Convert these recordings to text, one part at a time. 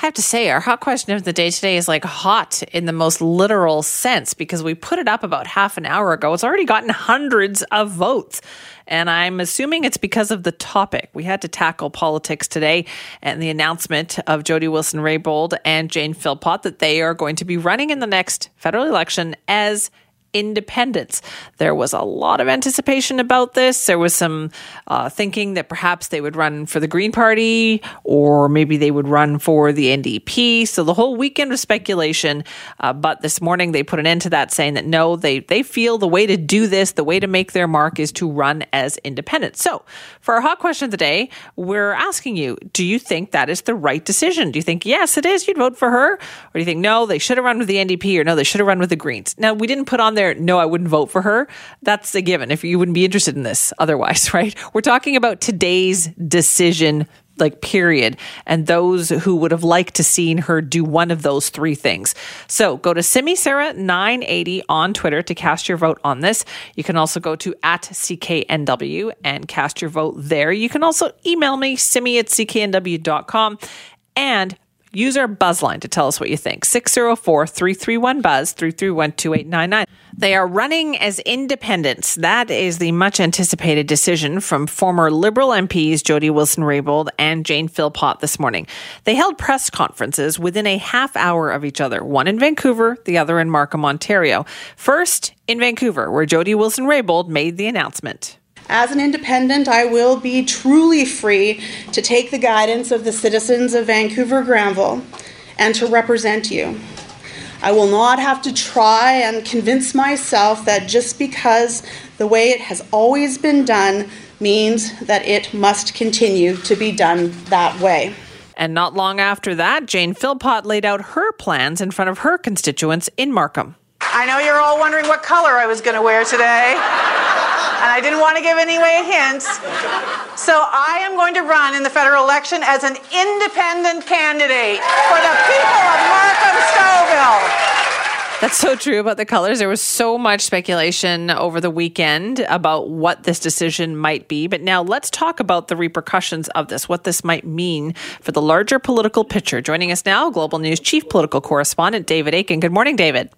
I have to say, our hot question of the day today is like hot in the most literal sense because we put it up about half an hour ago. It's already gotten hundreds of votes. And I'm assuming it's because of the topic. We had to tackle politics today and the announcement of Jody Wilson Raybould and Jane Philpott that they are going to be running in the next federal election as independence. There was a lot of anticipation about this. There was some uh, thinking that perhaps they would run for the Green Party or maybe they would run for the NDP. So the whole weekend was speculation. Uh, but this morning they put an end to that, saying that no, they, they feel the way to do this, the way to make their mark is to run as independent. So for our hot question of the day, we're asking you do you think that is the right decision? Do you think, yes, it is, you'd vote for her? Or do you think, no, they should have run with the NDP or no, they should have run with the Greens? Now, we didn't put on there, no, I wouldn't vote for her. That's a given. If you wouldn't be interested in this otherwise, right? We're talking about today's decision like period and those who would have liked to seen her do one of those three things so go to simi sara 980 on twitter to cast your vote on this you can also go to at cknw and cast your vote there you can also email me simi at cknw.com and use our buzz line to tell us what you think 604-331 buzz 331-2899 they are running as independents. That is the much anticipated decision from former Liberal MPs Jody Wilson Raybould and Jane Philpott this morning. They held press conferences within a half hour of each other, one in Vancouver, the other in Markham, Ontario. First in Vancouver, where Jody Wilson Raybould made the announcement. As an independent, I will be truly free to take the guidance of the citizens of Vancouver Granville and to represent you. I will not have to try and convince myself that just because the way it has always been done means that it must continue to be done that way. And not long after that, Jane Philpott laid out her plans in front of her constituents in Markham. I know you're all wondering what color I was going to wear today. And I didn't want to give any away hints. So I am going to run in the federal election as an independent candidate for the people of Markham Stouffville. That's so true about the colors. There was so much speculation over the weekend about what this decision might be. But now let's talk about the repercussions of this, what this might mean for the larger political picture. Joining us now, Global News Chief Political Correspondent David Akin. Good morning, David.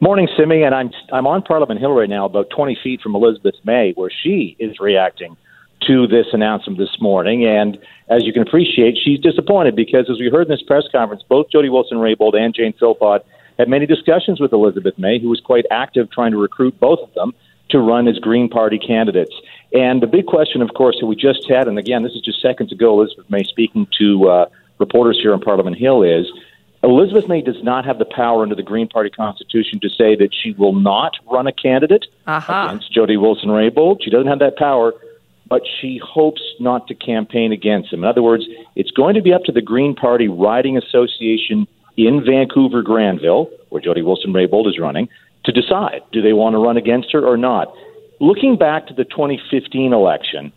Morning, Simi, and I'm I'm on Parliament Hill right now, about 20 feet from Elizabeth May, where she is reacting to this announcement this morning. And as you can appreciate, she's disappointed because, as we heard in this press conference, both Jody Wilson Raybould and Jane Philpott had many discussions with Elizabeth May, who was quite active trying to recruit both of them to run as Green Party candidates. And the big question, of course, that we just had, and again, this is just seconds ago, Elizabeth May speaking to uh, reporters here on Parliament Hill, is Elizabeth May does not have the power under the Green Party Constitution to say that she will not run a candidate uh-huh. against Jody Wilson Raybould. She doesn't have that power, but she hopes not to campaign against him. In other words, it's going to be up to the Green Party Riding Association in Vancouver Granville, where Jody Wilson Raybould is running, to decide do they want to run against her or not. Looking back to the 2015 election,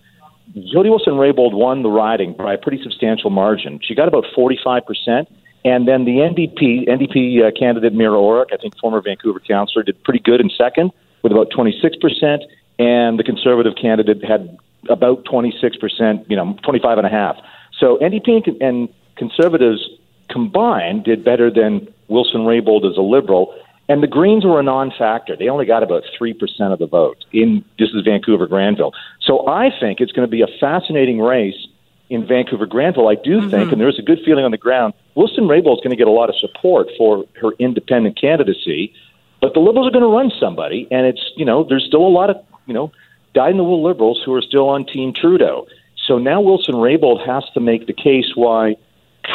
Jody Wilson Raybould won the riding by a pretty substantial margin. She got about 45 percent. And then the NDP NDP uh, candidate Mira Oreck, I think former Vancouver councillor, did pretty good in second with about 26 percent, and the Conservative candidate had about 26 percent, you know, 25 and a half. So NDP and Conservatives combined did better than Wilson Raybould as a liberal. And the Greens were a non-factor. They only got about three percent of the vote. In this is Vancouver Granville. So I think it's going to be a fascinating race in Vancouver Granville. I do mm-hmm. think, and there's a good feeling on the ground. Wilson Raybould is going to get a lot of support for her independent candidacy, but the Liberals are going to run somebody, and it's you know there's still a lot of you know dyed-in-the-wool Liberals who are still on Team Trudeau. So now Wilson Raybould has to make the case why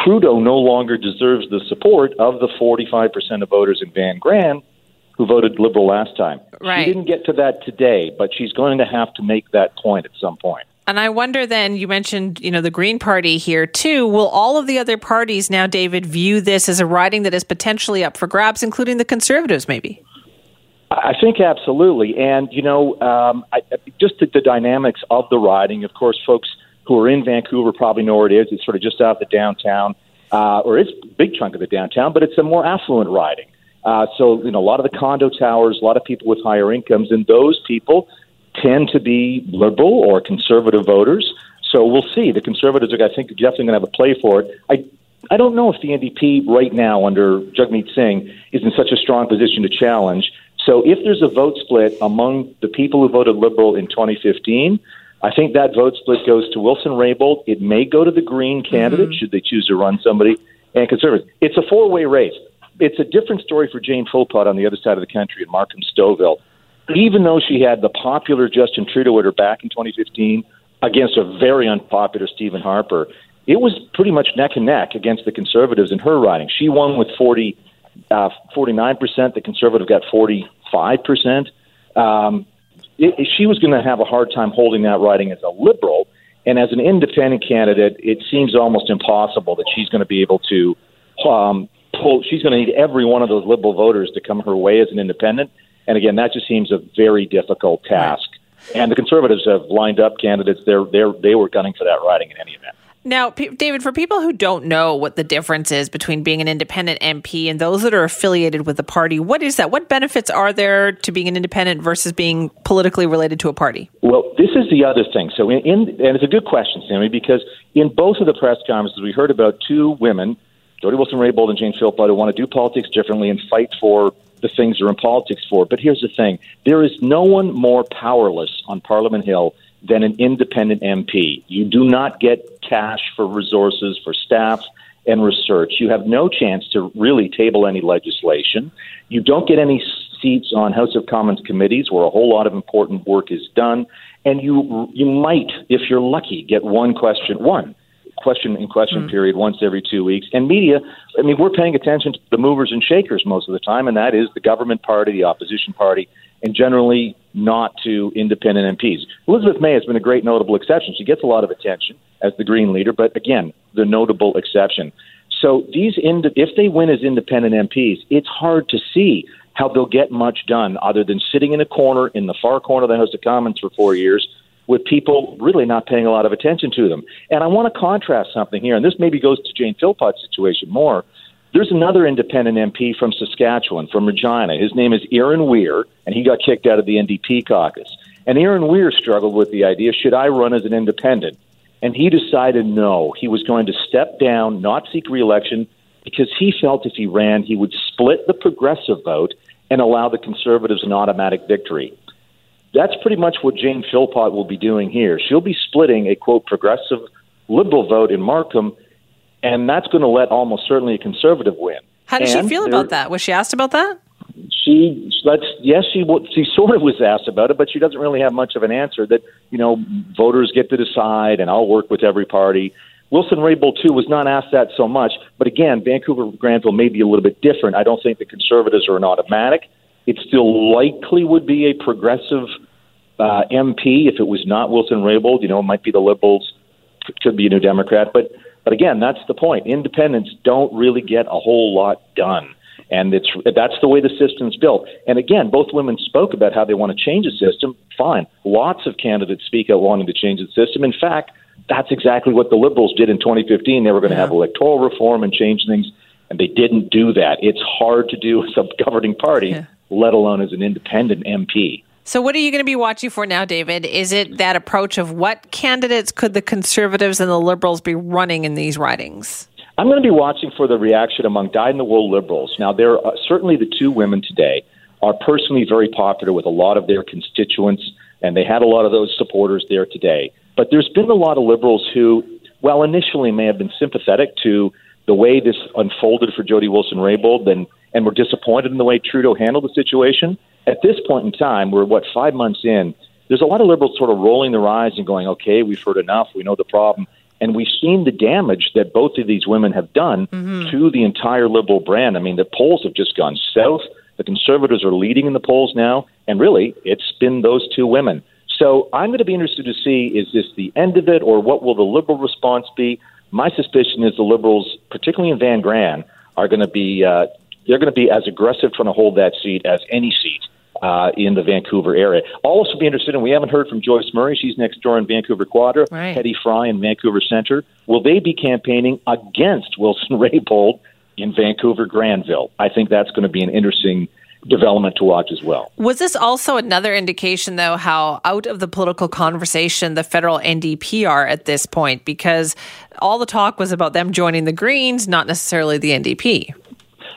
Trudeau no longer deserves the support of the 45% of voters in Van Gran who voted Liberal last time. Right. She didn't get to that today, but she's going to have to make that point at some point. And I wonder then, you mentioned, you know, the Green Party here too. Will all of the other parties now, David, view this as a riding that is potentially up for grabs, including the Conservatives, maybe? I think absolutely. And, you know, um, I, just the, the dynamics of the riding, of course, folks who are in Vancouver probably know where it is. It's sort of just out of the downtown, uh, or it's a big chunk of the downtown, but it's a more affluent riding. Uh, so, you know, a lot of the condo towers, a lot of people with higher incomes, and those people tend to be liberal or conservative voters. So we'll see. The conservatives are, I think, definitely going to have a play for it. I I don't know if the NDP right now under Jagmeet Singh is in such a strong position to challenge. So if there's a vote split among the people who voted Liberal in 2015, I think that vote split goes to Wilson Raybould. It may go to the Green candidate mm-hmm. should they choose to run somebody, and Conservatives. It's a four-way race. It's a different story for Jane Philpott on the other side of the country in Markham Stouffville even though she had the popular Justin Trudeau at her back in 2015 against a very unpopular Stephen Harper, it was pretty much neck and neck against the Conservatives in her riding. She won with 40, uh, 49%. The Conservative got 45%. Um, it, she was going to have a hard time holding that riding as a Liberal. And as an independent candidate, it seems almost impossible that she's going to be able to um, pull. She's going to need every one of those Liberal voters to come her way as an independent. And again, that just seems a very difficult task. And the Conservatives have lined up candidates. They're, they're, they were gunning for that riding in any event. Now, P- David, for people who don't know what the difference is between being an independent MP and those that are affiliated with the party, what is that? What benefits are there to being an independent versus being politically related to a party? Well, this is the other thing. So, in, in and it's a good question, Sammy, because in both of the press conferences, we heard about two women, Jody Wilson Raybould and Jane Philpott, who want to do politics differently and fight for the things they're in politics for. But here's the thing there is no one more powerless on Parliament Hill than an independent MP. You do not get cash for resources, for staff, and research. You have no chance to really table any legislation. You don't get any seats on House of Commons committees where a whole lot of important work is done. And you you might, if you're lucky, get one question, one question in question mm. period once every two weeks. And media, I mean, we're paying attention to the movers and shakers most of the time, and that is the government party, the opposition party, and generally not to independent MPs. Elizabeth May has been a great notable exception. She gets a lot of attention as the Green leader, but again, the notable exception. So these, ind- if they win as independent MPs, it's hard to see how they'll get much done other than sitting in a corner in the far corner of the House of Commons for four years with people really not paying a lot of attention to them. And I want to contrast something here, and this maybe goes to Jane Philpott's situation more. There's another independent MP from Saskatchewan, from Regina. His name is Erin Weir, and he got kicked out of the NDP caucus. And Erin Weir struggled with the idea should I run as an independent? And he decided no, he was going to step down, not seek reelection, because he felt if he ran, he would split the progressive vote and allow the conservatives an automatic victory. That's pretty much what Jane Philpott will be doing here. She'll be splitting a quote progressive liberal vote in Markham, and that's going to let almost certainly a conservative win. How does and she feel about that? Was she asked about that? She let's yes she she sort of was asked about it, but she doesn't really have much of an answer. That you know voters get to decide, and I'll work with every party. Wilson Raybould too was not asked that so much, but again, Vancouver Granville may be a little bit different. I don't think the Conservatives are an automatic. It still likely would be a progressive uh, MP if it was not Wilson Raybould. You know, it might be the Liberals, could be a New Democrat. But but again, that's the point. Independents don't really get a whole lot done, and it's that's the way the system's built. And again, both women spoke about how they want to change the system. Fine, lots of candidates speak out wanting to change the system. In fact, that's exactly what the Liberals did in 2015. They were going to yeah. have electoral reform and change things, and they didn't do that. It's hard to do as a governing party, yeah. let alone as an independent MP. So, what are you going to be watching for now, David? Is it that approach of what candidates could the Conservatives and the Liberals be running in these ridings? I'm going to be watching for the reaction among dyed in the wool Liberals. Now, there are certainly the two women today are personally very popular with a lot of their constituents, and they had a lot of those supporters there today. But there's been a lot of Liberals who, well, initially may have been sympathetic to the way this unfolded for Jody Wilson Raybould and, and were disappointed in the way Trudeau handled the situation at this point in time, we're what five months in. There's a lot of liberals sort of rolling their eyes and going, "Okay, we've heard enough. We know the problem." And we've seen the damage that both of these women have done mm-hmm. to the entire liberal brand. I mean, the polls have just gone south. The conservatives are leading in the polls now, and really, it's been those two women. So I'm going to be interested to see is this the end of it, or what will the liberal response be? My suspicion is the liberals, particularly in Van Gran, are going to be uh, they're going to be as aggressive trying to hold that seat as any seat uh, in the Vancouver area. I'll also be interested in, we haven't heard from Joyce Murray. She's next door in Vancouver Quadra. Right. Hedy Fry in Vancouver Centre. Will they be campaigning against Wilson Raybould in Vancouver Granville? I think that's going to be an interesting development to watch as well. Was this also another indication, though, how out of the political conversation the federal NDP are at this point? Because all the talk was about them joining the Greens, not necessarily the NDP.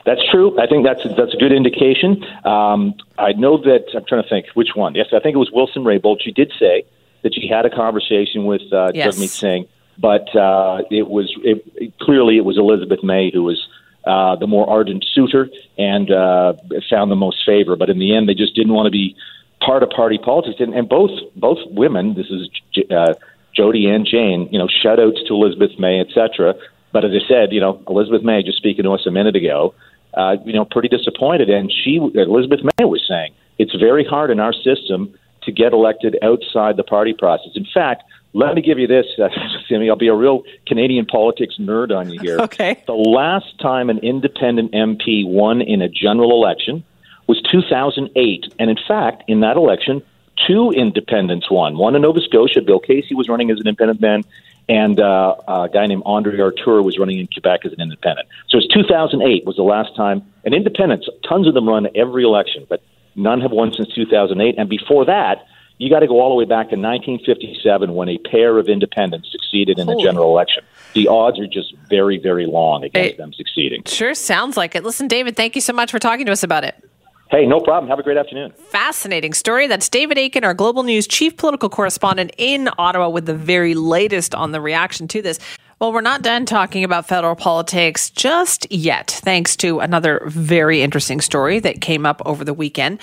That's true. I think that's that's a good indication. Um, I know that I'm trying to think which one. Yes, I think it was Wilson Raybould. She did say that she had a conversation with uh, Yes. Jagmeet Singh, but uh, it was it, it- clearly it was Elizabeth May who was uh, the more ardent suitor and uh, found the most favor. But in the end, they just didn't want to be part of party politics. And, and both both women, this is J- uh, Jody and Jane, you know, shout outs to Elizabeth May, etc. But as I said, you know, Elizabeth May just speaking to us a minute ago, uh, you know, pretty disappointed. And she, Elizabeth May, was saying it's very hard in our system to get elected outside the party process. In fact, let me give you this, uh, Sammy. I'll be a real Canadian politics nerd on you here. Okay. The last time an independent MP won in a general election was 2008. And in fact, in that election, two independents won. One in Nova Scotia, Bill Casey was running as an independent then, and uh, a guy named Andre Arthur was running in Quebec as an independent. So it's 2008 was the last time an independent. Tons of them run every election, but none have won since 2008. And before that, you got to go all the way back to 1957 when a pair of independents succeeded in Holy. a general election. The odds are just very, very long against Hey. them succeeding. Sure sounds like it. Listen, David, thank you so much for talking to us about it. Hey, no problem. Have a great afternoon. Fascinating story. That's David Akin, our Global News chief political correspondent in Ottawa, with the very latest on the reaction to this. Well, we're not done talking about federal politics just yet, thanks to another very interesting story that came up over the weekend.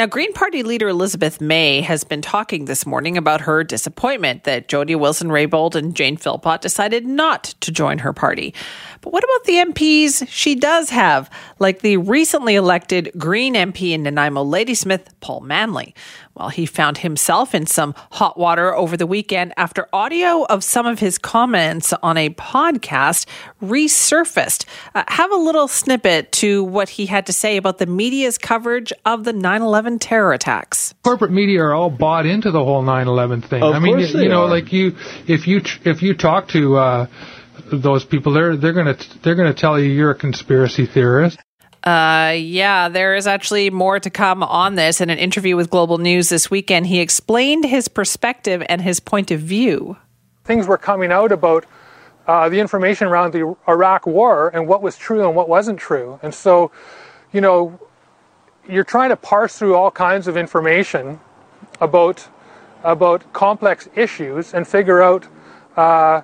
Now, Green Party leader Elizabeth May has been talking this morning about her disappointment that Jody Wilson Raybould and Jane Philpott decided not to join her party. But what about the MPs she does have, like the recently elected Green MP in Nanaimo Ladysmith, Paul Manly? Well, he found himself in some hot water over the weekend after audio of some of his comments on a podcast resurfaced. Uh, have a little snippet to what he had to say about the media's coverage of the 9 11 terror attacks. corporate media are all bought into the whole 9/11 thing. Of I mean, course you, they you know, are. like you, if you if you talk to uh, those people, they're they're gonna they're gonna tell you you're a conspiracy theorist. Uh, yeah, there is actually more to come on this. In an interview with Global News this weekend, he explained his perspective and his point of view. things were coming out about uh, the information around the Iraq War and what was true and what wasn't true. And so, you know, you're trying to parse through all kinds of information about about complex issues and figure out, uh,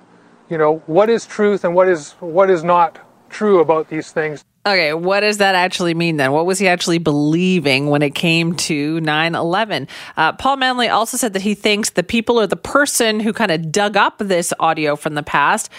you know, what is truth and what is what is not true about these things. Okay, what does that actually mean then? What was he actually believing when it came to 9 11? Uh, Paul Manly also said that he thinks the people or the person who kind of dug up this audio from the past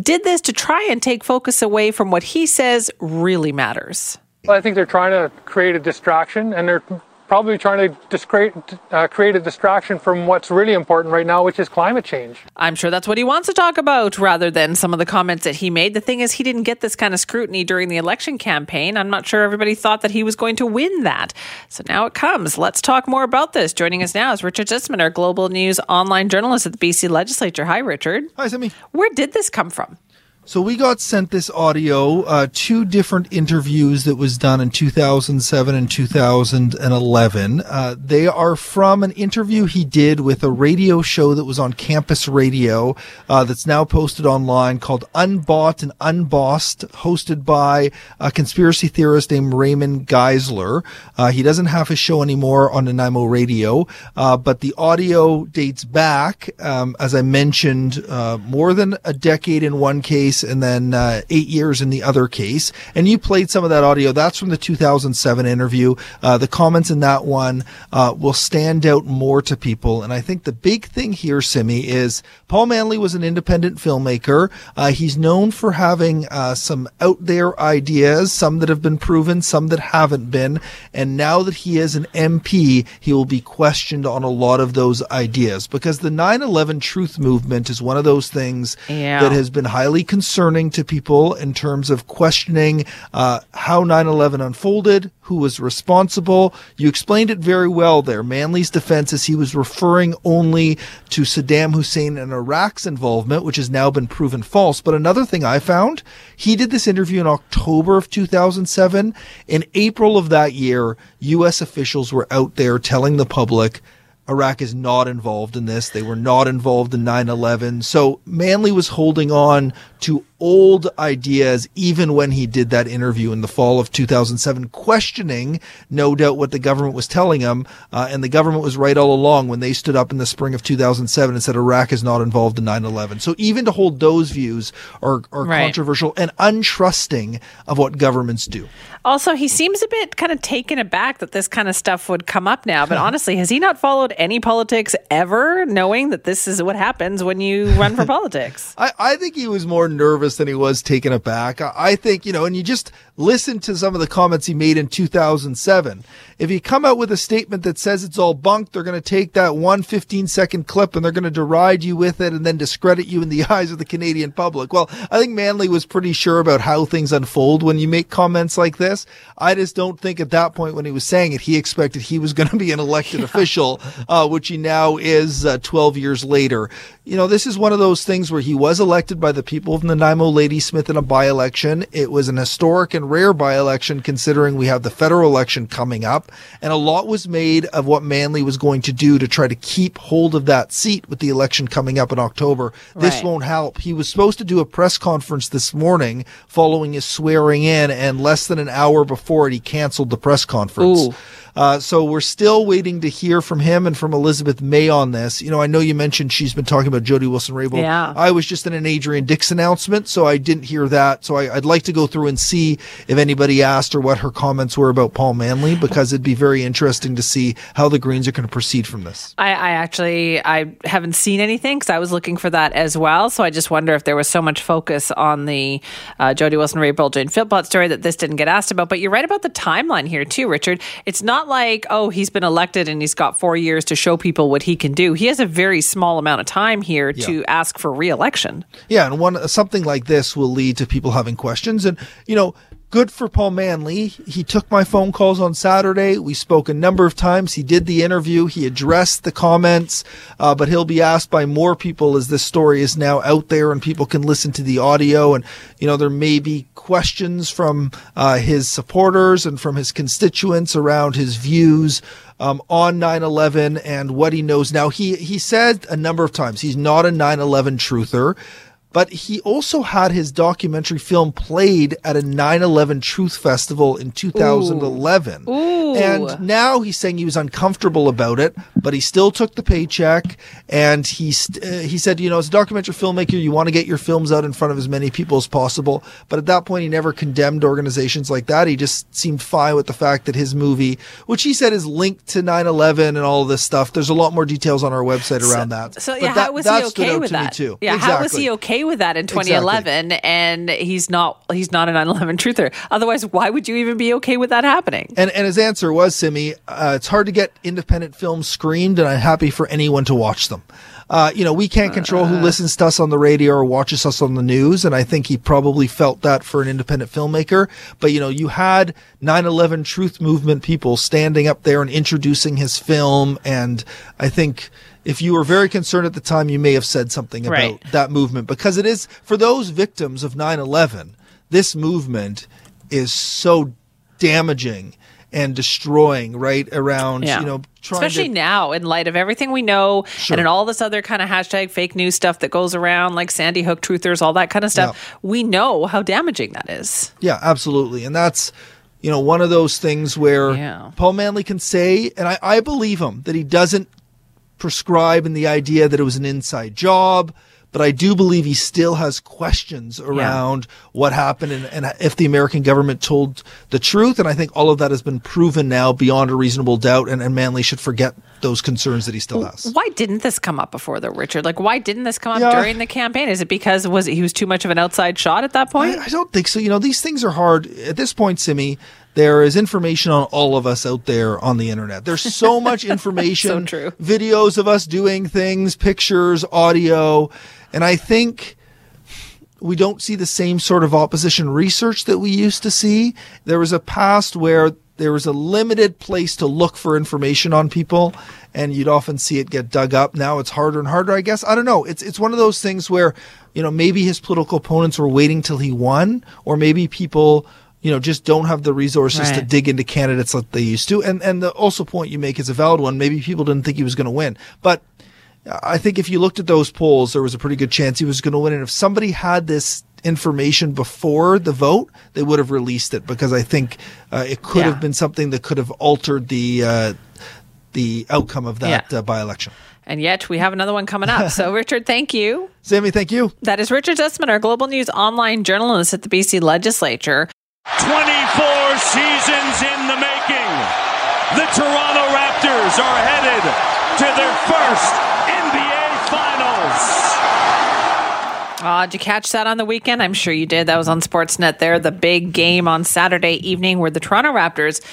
did this to try and take focus away from what he says really matters. Well, I think they're trying to create a distraction, and they're probably trying to discreate, uh, create a distraction from what's really important right now, which is climate change. I'm sure that's what he wants to talk about rather than some of the comments that he made. The thing is, he didn't get this kind of scrutiny during the election campaign. I'm not sure everybody thought that he was going to win that. So now it comes. Let's talk more about this. Joining us now is Richard Zussman, our global news online journalist at the BC Legislature. Hi, Richard. Hi, Sammy. Where did this come from? So we got sent this audio, uh, two different interviews that was done in 2007 and 2011. Uh, they are from an interview he did with a radio show that was on campus radio uh, that's now posted online called Unbought and Unbossed, hosted by a conspiracy theorist named Raymond Geisler. Uh, he doesn't have his show anymore on Nanaimo Radio, uh, but the audio dates back, um, as I mentioned, uh, more than a decade in one case case, and then uh, eight years in the other case. And you played some of that audio. That's from the 2007 interview. Uh, the comments in that one uh, will stand out more to people. And I think the big thing here, Simi, is Paul Manly was an independent filmmaker. Uh, he's known for having uh, some out there ideas, some that have been proven, some that haven't been. And now that he is an MP, he will be questioned on a lot of those ideas because the 9 11 truth movement is one of those things Yeah. that has been highly concerning to people in terms of questioning uh, how 9 11 unfolded, who was responsible. You explained it very well there. Manly's defense is he was referring only to Saddam Hussein and Iraq's involvement, which has now been proven false. But another thing I found, he did this interview in October of 2007. In April of that year, U.S. officials were out there telling the public Iraq is not involved in this. They were not involved in 9 11. So Manly was holding on to old ideas even when he did that interview in the fall of 2007, questioning, no doubt, what the government was telling him. Uh, and the government was right all along when they stood up in the spring of 2007 and said Iraq is not involved in 9 11. So even to hold those views are, are Right. controversial and untrusting of what governments do. Also, he seems a bit kind of taken aback that this kind of stuff would come up now. But honestly, has he not followed any politics ever, knowing that this is what happens when you run for politics? I, I think he was more nervous than he was taken aback. I, I think, you know, and you just listen to some of the comments he made in 2007. If you come out with a statement that says it's all bunk, they're going to take that one 15 second clip and they're going to deride you with it and then discredit you in the eyes of the Canadian public. Well, I think Manly was pretty sure about how things unfold when you make comments like this. I just don't think at that point when he was saying it, he expected he was going to be an elected official, uh, which he now is uh, 12 years later. You know, this is one of those things where he was elected by the people of Nanaimo Ladysmith in a by election. It was an historic and rare by election considering we have the federal election coming up. And a lot was made of what Manly was going to do to try to keep hold of that seat with the election coming up in October. This Right. won't help. He was supposed to do a press conference this morning following his swearing in, and less than an hour before it, he canceled the press conference. Ooh. Uh, so we're still waiting to hear from him and from Elizabeth May on this. You know, I know you mentioned she's been talking about Jody Wilson-Raybould. Yeah. I was just in an Adrian Dix announcement, so I didn't hear that. So I, I'd like to go through and see if anybody asked her what her comments were about Paul Manly, because it'd be very interesting to see how the Greens are going to proceed from this. I, I actually I haven't seen anything because I was looking for that as well. So I just wonder if there was so much focus on the uh, Jody Wilson Raybould Jane Philpott story that this didn't get asked about. But you're right about the timeline here too, Richard. It's not like oh he's been elected and he's got four years to show people what he can do. He has a very small amount of time here to ask for re-election. Yeah, and one something like this will lead to people having questions, and you know, good for Paul Manly. He took my phone calls on Saturday. We spoke a number of times. He did the interview. He addressed the comments, uh, but he'll be asked by more people as this story is now out there and people can listen to the audio. And you know, there may be questions from uh, his supporters and from his constituents around his views um, on 9/11 and what he knows now. He he said a number of times he's not a 9/11 truther, but he also had his documentary film played at a 9/11 Truth Festival in 2011. And now he's saying he was uncomfortable about it, but he still took the paycheck. And he st- uh, he said, you know, as a documentary filmmaker, you want to get your films out in front of as many people as possible. But at that point, he never condemned organizations like that. He just seemed fine with the fact that his movie, which he said is linked to 9/11 and all of this stuff. There's a lot more details on our website around that. So But yeah, that- how was that he stood okay out with to me that? too. Yeah, how was he okay with that in 2011? And he's not he's not a 9/11 truther. Otherwise, why would you even be okay with that happening? And and his answer was, Simi, uh, it's hard to get independent films screened, and I'm happy for anyone to watch them. Uh, you know, we can't control who listens to us on the radio or watches us on the news, and I think he probably felt that for an independent filmmaker. But you know, you had 9/11 Truth Movement people standing up there and introducing his film, and I think. If you were very concerned at the time, you may have said something about Right. that movement because it is for those victims of 9/11. This movement is so damaging and destroying right around you know trying Especially to now, in light of everything we know, and in all this other kind of hashtag fake news stuff that goes around, like Sandy Hook truthers, all that kind of stuff. We know how damaging that is. yeah absolutely and that's you know one of those things where Yeah. paul manly can say and I, I believe him that he doesn't prescribe in the idea that it was an inside job but I do believe he still has questions around what happened and, and if the American government told the truth. And I think all of that has been proven now beyond a reasonable doubt, and, and Manly should forget those concerns that he still has. Why didn't this come up before though, Richard? Like, why didn't this come up Yeah. during the campaign? Is it because was he was too much of an outside shot at that point? I, I don't think so. You know, these things are hard. At this point, Simi, there is information on all of us out there on the internet. There's so much information, true. videos of us doing things, pictures, audio, and I think we don't see the same sort of opposition research that we used to see. There was a past where there was a limited place to look for information on people and you'd often see it get dug up. Now it's harder and harder, I guess. I don't know. It's it's one of those things where, you know, maybe his political opponents were waiting till he won or maybe people you know, just don't have the resources to dig into candidates like they used to. And and the also point you make is a valid one. Maybe people didn't think he was going to win, but I think if you looked at those polls, there was a pretty good chance he was going to win. And if somebody had this information before the vote, they would have released it because I think uh, it could Yeah. have been something that could have altered the uh, the outcome of that Yeah. uh, by election. And yet we have another one coming up. So, Richard, thank you. Sammy, thank you. That is Richard Zussman, our Global News online journalist at the BC Legislature. 24 seasons in the making. The Toronto Raptors are headed to their first NBA Finals. Uh, did you catch that on the weekend? I'm sure you did. That was on Sportsnet there. The big game on Saturday evening where the Toronto Raptors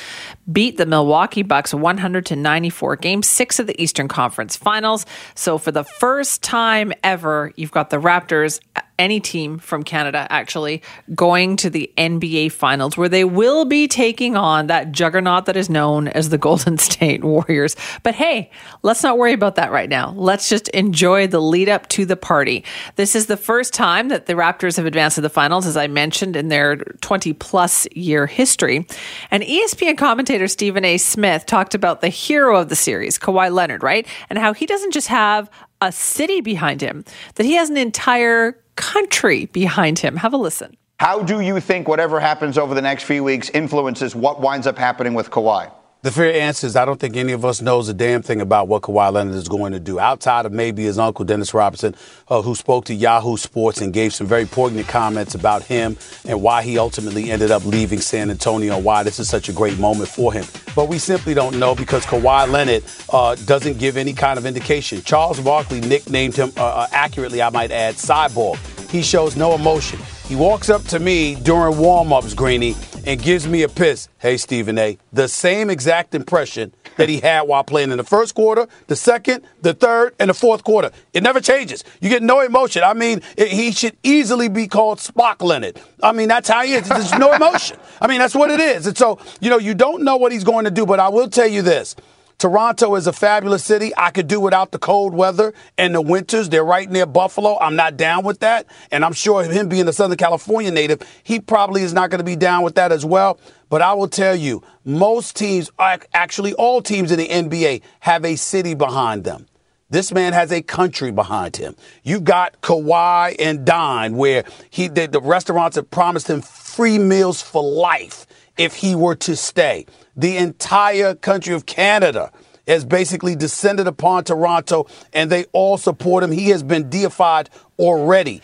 beat the Milwaukee Bucks 100 to 94, game six of the Eastern Conference Finals. So for the first time ever, you've got the Raptors, any team from Canada actually, going to the NBA Finals where they will be taking on that juggernaut that is known as the Golden State Warriors. But hey, let's not worry about that right now. Let's just enjoy the lead up to the party. This is the first time that the Raptors have advanced to the finals, as I mentioned, in their 20 plus year history. And ESPN commentator Stephen A. Smith talked about the hero of the series, Kawhi Leonard, right? And how he doesn't just have a city behind him, that he has an entire country behind him. Have a listen. How do you think whatever happens over the next few weeks influences what winds up happening with Kawhi? The fair answer is I don't think any of us knows a damn thing about what Kawhi Leonard is going to do, outside of maybe his uncle Dennis Robertson, uh, who spoke to Yahoo Sports and gave some very poignant comments about him and why he ultimately ended up leaving San Antonio, why this is such a great moment for him. But we simply don't know because Kawhi Leonard uh, doesn't give any kind of indication. Charles Barkley nicknamed him uh, uh, accurately, I might add, Cyborg. He shows no emotion. He walks up to me during warm-ups, Greeny, and gives me a piss. Hey, Stephen A. The same exact impression that he had while playing in the first quarter, the second, the third, and the fourth quarter. It never changes. You get no emotion. I mean, it, he should easily be called Spock Leonard. I mean, that's how he is. There's no emotion. I mean, that's what it is. And so, you know, you don't know what he's going to do, but I will tell you this. Toronto is a fabulous city. I could do without the cold weather and the winters. They're right near Buffalo. I'm not down with that. And I'm sure him being a Southern California native, he probably is not going to be down with that as well. But I will tell you, most teams, actually all teams in the NBA, have a city behind them. This man has a country behind him. You got Kawhi and Dine, where he the restaurants have promised him free meals for life if he were to stay. The entire country of Canada has basically descended upon Toronto, and they all support him. He has been deified already.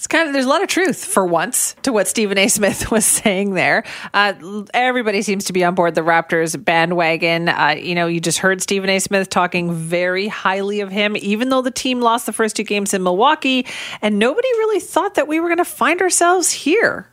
It's kind of there's a lot of truth for once to what Stephen A. Smith was saying there. Uh, everybody seems to be on board the Raptors bandwagon. Uh, you know, you just heard Stephen A. Smith talking very highly of him, even though the team lost the first two games in Milwaukee, and nobody really thought that we were going to find ourselves here.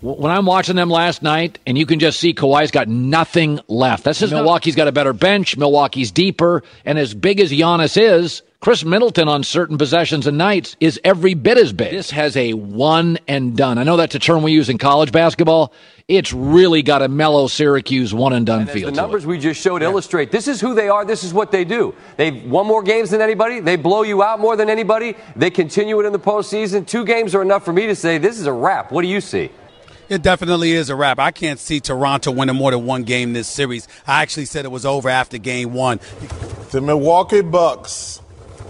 When I'm watching them last night, and you can just see Kawhi's got nothing left. That's just Milwaukee's got a better bench. Milwaukee's deeper, and as big as Giannis is, Khris Middleton on certain possessions and nights is every bit as big. This has a one and done. I know that's a term we use in college basketball. It's really got a mellow Syracuse one and done And feel. the to it. numbers we just showed illustrate this is who they are, this is what they do. They've won more games than anybody, they blow you out more than anybody, they continue it in the postseason. Two games are enough for me to say this is a wrap. What do you see? It definitely is a wrap. I can't see Toronto winning more than one game this series. I actually said it was over after game one. The Milwaukee Bucks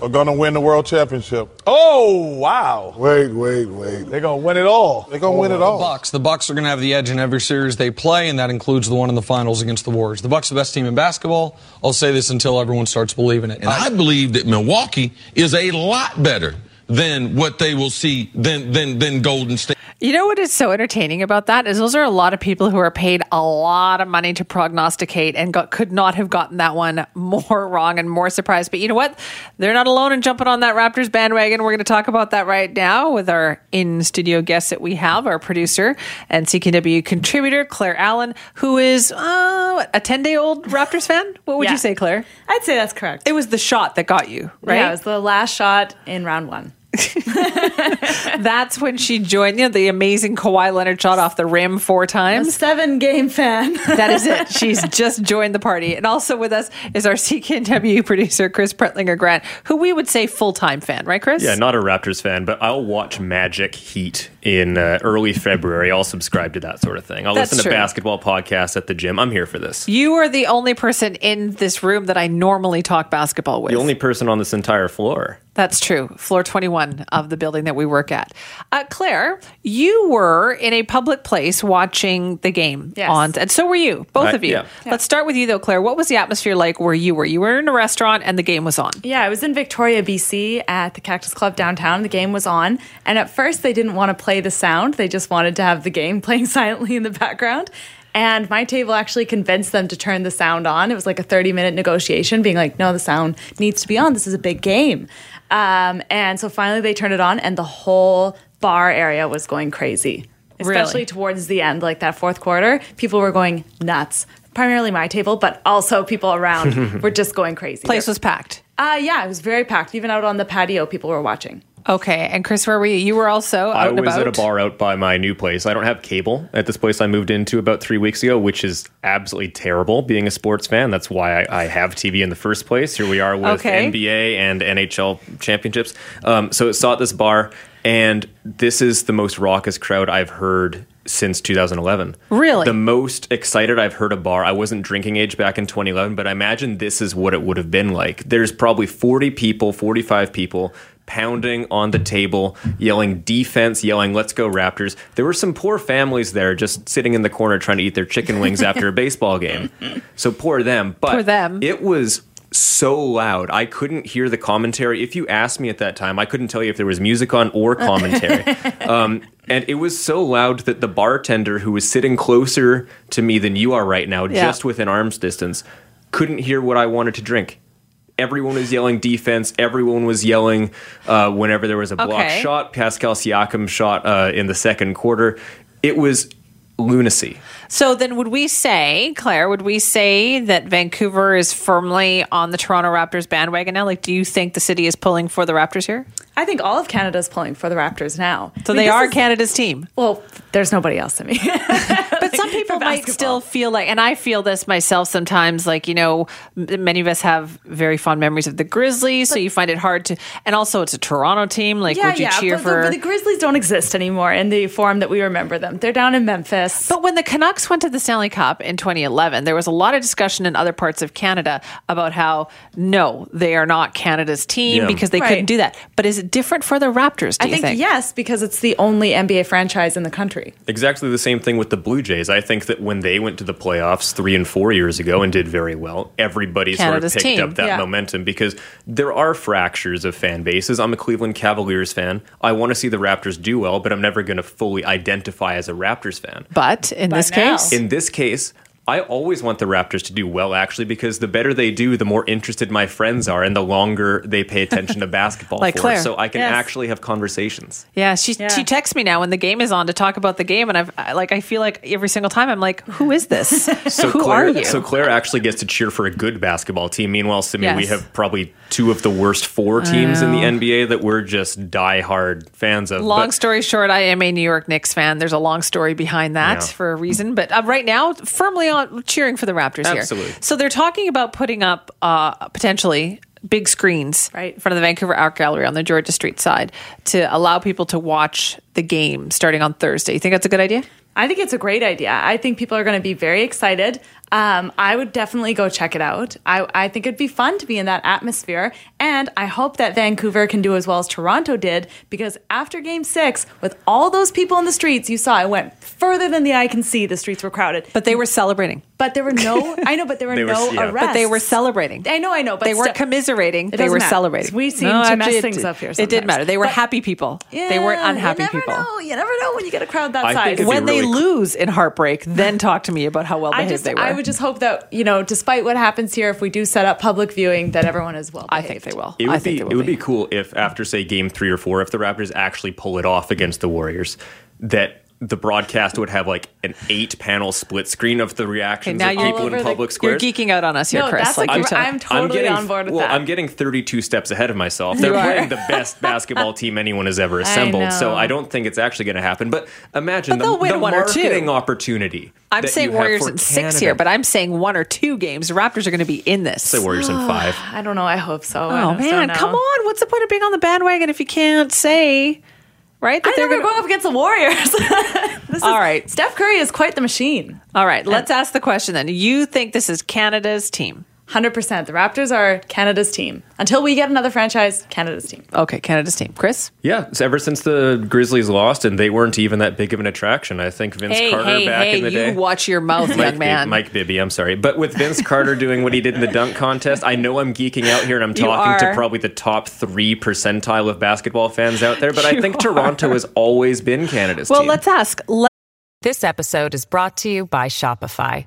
are going to win the world championship. Oh, wow. Wait, wait, wait. They're going to win it all. They're going to win it all. The Bucks. The Bucks are going to have the edge in every series they play, and that includes the one in the finals against the Warriors. The Bucks are the best team in basketball. I'll say this until everyone starts believing it. And I believe that Milwaukee is a lot better than what they will see than than than Golden State. You know what is so entertaining about that is those are a lot of people who are paid a lot of money to prognosticate and got, could not have gotten that one more wrong and more surprised. But you know what? They're not alone in jumping on that Raptors bandwagon. We're going to talk about that right now with our in studio guest that we have, our producer and CKW contributor, Claire Allen, who is uh, a 10 day old Raptors fan. What would Yeah. you say, Claire? I'd say that's correct. It was the shot that got you, right? Yeah, it was the last shot in round one. That's when she joined, you know, the amazing Kawhi Leonard shot off the rim four I'm a times. seven game fan. That is it. She's just joined the party. And also with us is our CKNW producer, Chris Pretlinger Grant, who we would say full time fan, right, Chris? Yeah, not a Raptors fan, but I'll watch Magic Heat in uh, early February. I'll subscribe to that sort of thing. I'll That's listen to true. basketball podcasts at the gym. I'm here for this. You are the only person in this room that I normally talk basketball with. The only person on this entire floor. That's true. Floor 21 of the building that we work at. Uh, Claire, you were in a public place watching the game Yes. on, and so were you, both I- of you. yeah. Let's start with you though, Claire. What was the atmosphere like where you were? You were in a restaurant and the game was on. Yeah, I was in Victoria, BC at the Cactus Club downtown. The game was on. And at first, they didn't want to play the sound, they just wanted to have the game playing silently in the background. And my table actually convinced them to turn the sound on. It was like a 30 minute negotiation, being like, no, the sound needs to be on. This is a big game. Um, and so finally, they turned it on, and the whole bar area was going crazy, especially Really? towards the end, like that fourth quarter. People were going nuts. Primarily my table, but also people around were just going crazy. Place was packed. Uh, yeah, it was very packed. Even out on the patio, people were watching. Okay. And Chris, where were you? You were also out I was about. at a bar out by my new place. I don't have cable at this place I moved into about three weeks ago, which is absolutely terrible being a sports fan. That's why I, I have TV in the first place. Here we are with Okay. NBA and NHL championships. Um, so it saw at this bar, and this is the most raucous crowd I've heard since 2011. Really? The most excited I've heard a bar. I wasn't drinking age back in 2011, but I imagine this is what it would have been like. There's probably 40 people, 45 people pounding on the table, yelling defense, yelling let's go Raptors. There were some poor families there just sitting in the corner trying to eat their chicken wings after a baseball game. So poor them, but Poor them. it was so loud. I couldn't hear the commentary. If you asked me at that time, I couldn't tell you if there was music on or commentary. um, and it was so loud that the bartender, who was sitting closer to me than you are right now, Yeah. just within arm's distance, couldn't hear what I wanted to drink. Everyone was yelling defense. Everyone was yelling uh, whenever there was a block Okay. shot. Pascal Siakam shot uh, in the second quarter. It was lunacy. So then, would we say, Claire, would we say that Vancouver is firmly on the Toronto Raptors bandwagon now? Like, do you think the city is pulling for the Raptors here? I think all of Canada is pulling for the Raptors now. So I mean, they are is- Canada's team. Well, there's nobody else to me. But some people might still feel like, and I feel this myself sometimes, like, you know, m- many of us have very fond memories of the Grizzlies. so you find it hard to, and also it's a Toronto team. Like, would you cheer but for. the, the Grizzlies don't exist anymore in the form that we remember them. They're down in Memphis. But when the Canucks went to the Stanley Cup in 2011, there was a lot of discussion in other parts of Canada about how no, they are not Canada's team Yeah. because they Right. couldn't do that. But is it different for the Raptors? Do I you think, think? yes, because it's the only NBA franchise in the country. Exactly the same thing with the Blue Jays. I think that when they went to the playoffs three and four years ago and did very well, everybody Canada's sort of picked team, up that yeah. momentum because there are fractures of fan bases. I'm a Cleveland Cavaliers fan. I want to see the Raptors do well, but I'm never going to fully identify as a Raptors fan. But in this case, In this case, I always want the Raptors to do well, actually, because the better they do, the more interested my friends are, and the longer they pay attention to basketball Like for. Claire. So I can Yes. actually have conversations. Yeah, she she texts me now when the game is on to talk about the game, and I've I, like I feel like every single time I'm like, who is this? So who Claire, are you? So Claire actually gets to cheer for a good basketball team. Meanwhile, Simi, we have probably two of the worst four teams in the. NBA that we're just die-hard fans of. Long But- story short, I am a New York Knicks fan. There's a long story behind that Yeah. for a reason, but uh, right now, firmly on cheering for the Raptors here. So they're talking about putting up uh, potentially big screens right in front of the Vancouver Art Gallery on the Georgia Street side to allow people to watch the game starting on Thursday. You think that's a good idea? I think it's a great idea. I think people are going to be very excited. Um, I would definitely go check it out. I, I think it'd be fun to be in that atmosphere. And I hope that Vancouver can do as well as Toronto did because after game six, with all those people in the streets, you saw it went further than the eye can see. The streets were crowded. But they were celebrating. But there were no, I know, but there were They were- no yeah. arrests. But they were celebrating. I know, I know, but they weren't commiserating. They were matter. celebrating. We seem No, to actually, mess it things did- up here. It did sometimes. matter. They were But- happy people. they weren't Yeah, unhappy you never people. Know. You never know when you get a crowd that I size. it'd be When they really lose in heartbreak, then talk to me about how well I behaved just, they were. I would just hope that you know, despite what happens here, if we do set up public viewing, that everyone is well. I think they will. It I would think be they will it would be. be cool if after say game three or four, if the Raptors actually pull it off against the Warriors, that the broadcast would have like an eight panel split screen of the reactions now of people in public the- public you're geeking out on us here, No, Chris. that's like like you're a- telling- I'm totally getting, on board with well, that. I'm getting 32 steps ahead of myself. They're playing the best basketball team anyone has ever assembled, so. I don't think it's actually going to happen. But imagine But the, the one or two. marketing opportunity. I'm that saying you have Warriors for in six here, but I'm saying one or two games. The Raptors are going to be in this. say Warriors in five. I don't know. I hope so. Oh man, know. come on! What's the point of being on the bandwagon if you can't say right that I they're going go up against the Warriors. this All is, right. Steph Curry is quite the machine. All right, let's ask the question then. You think this is Canada's team? Hundred percent. The Raptors are Canada's team until we get another franchise. Canada's team. Okay, Canada's team. Chris? Yeah, so ever since the Grizzlies lost and they weren't even that big of an attraction, I think Vince Hey, Carter hey, back hey! in the you day. watch your mouth, Mike young man. Mike Bibby, I'm sorry. But with Vince Carter doing what he did in the dunk contest, I know I'm geeking out here and I'm talking to probably the top three percentile of basketball fans out there, but I think are. Toronto has always been Canada's well, team. let's ask. Let- This episode is brought to you by Shopify.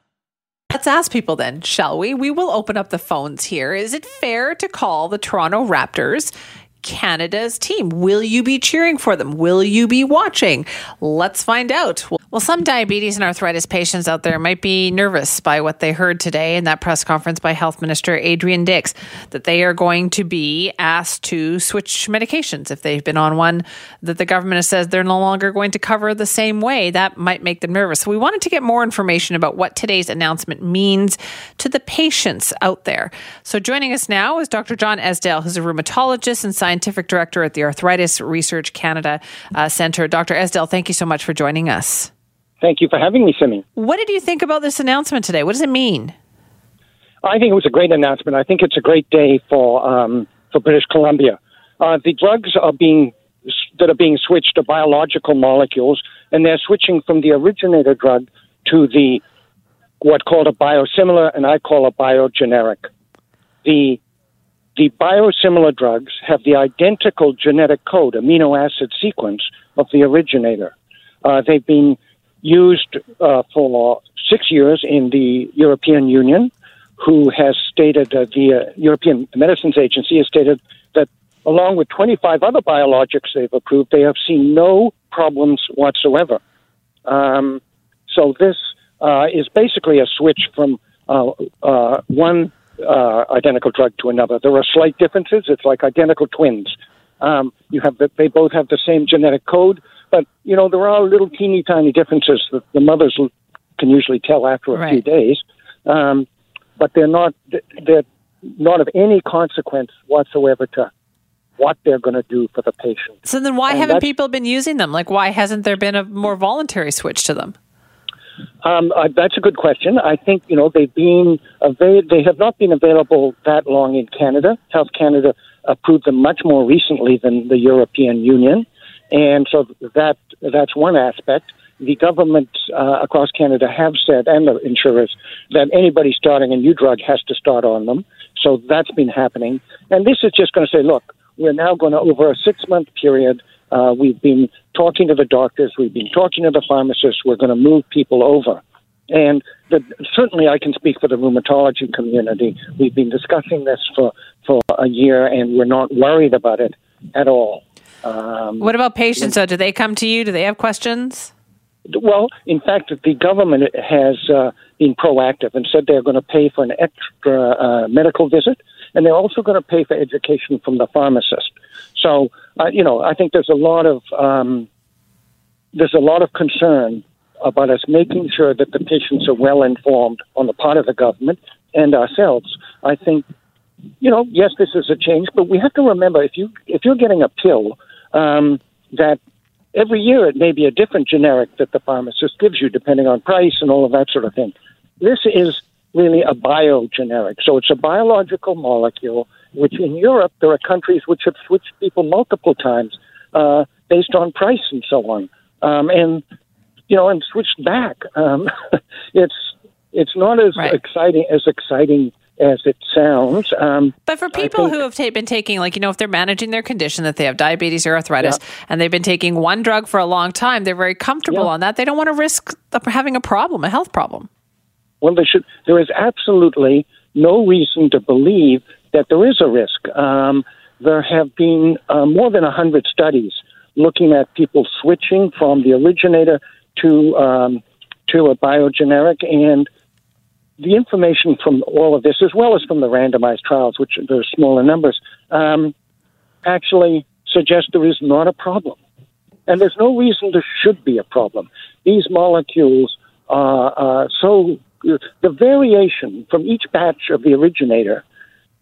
Let's ask people then, shall we? We will open up the phones here. Is it fair to call the Toronto Raptors Canada's team? Will you be cheering for them? Will you be watching? Let's find out. Well, some diabetes and arthritis patients out there might be nervous by what they heard today in that press conference by Health Minister Adrian Dix that they are going to be asked to switch medications if they've been on one that the government said they're no longer going to cover the same way. That might make them nervous. So we wanted to get more information about what today's announcement means to the patients out there. So joining us now is Dr. John Esdaile, who's a rheumatologist and scientific director at the Arthritis Research Canada uh, Centre. Dr. Esdaile, thank you so much for joining us. Thank you for having me, Simi. What did you think about this announcement today? What does it mean? I think it was a great announcement. I think it's a great day for um, for British Columbia. Uh, the drugs are being that are being switched to biological molecules, and they're switching from the originator drug to the what called a biosimilar, and I call a biogeneric. The the biosimilar drugs have the identical genetic code, amino acid sequence of the originator. Uh, they've been used uh, for six years in the European Union, who has stated, uh, the uh, European Medicines Agency has stated that along with 25 other biologics they've approved, they have seen no problems whatsoever. Um, so this uh, is basically a switch from uh, one identical drug to another. There are slight differences. It's like identical twins. Um, you have the, they both have the same genetic code, but you know there are little teeny tiny differences that the mothers can usually tell after a few days. Um, but they're not they're not of any consequence whatsoever to what they're going to do for the patient. So then why And haven't people been using them? Like why hasn't there been a more voluntary switch to them? Um, uh, that's a good question. I think you know they've been avail- they have not been available that long in Canada. Health Canada approved them much more recently than the European Union, and so that that's one aspect. The government uh, across Canada have said, and the insurers, that anybody starting a new drug has to start on them. So that's been happening, and this is just going to say, look, we're now going to over a six month period. Uh, we've been talking to the doctors, we've been talking to the pharmacists. We're going to move people over. And the, certainly, I can speak for the rheumatology community. We've been discussing this for, for a year, and we're not worried about it at all. Um, What about patients though? Do they come to you? Do they have questions? well, in fact, the government has uh, been proactive and said they're going to pay for an extra uh, medical visit, and they're also going to pay for education from the pharmacist. So, uh, you know, I think there's a lot of um, there's a lot of concern about us making sure that the patients are well informed on the part of the government and ourselves. I think you know, yes, this is a change, but we have to remember if you if you're getting a pill um, that every year it may be a different generic that the pharmacist gives you, depending on price and all of that sort of thing. This is really a biogeneric, so it's a biological molecule. Which in Europe there are countries which have switched people multiple times uh, based on price and so on, um, and you know, and switched back. Um, it's it's not as Right. exciting as exciting as it sounds. Um, But for people who have ta- been taking, like, you know, if they're managing their condition, that they have diabetes or arthritis, and they've been taking one drug for a long time, they're very comfortable on that. They don't want to risk having a problem, a health problem. Well, they should. There is absolutely no reason to believe that there is a risk. Um, there have been uh, more than hundred studies looking at people switching from the originator to um, to a biogeneric, and the information from all of this, as well as from the randomized trials, which are smaller numbers, um, actually suggest there is not a problem. And there's no reason there should be a problem. These molecules are uh, so, the variation from each batch of the originator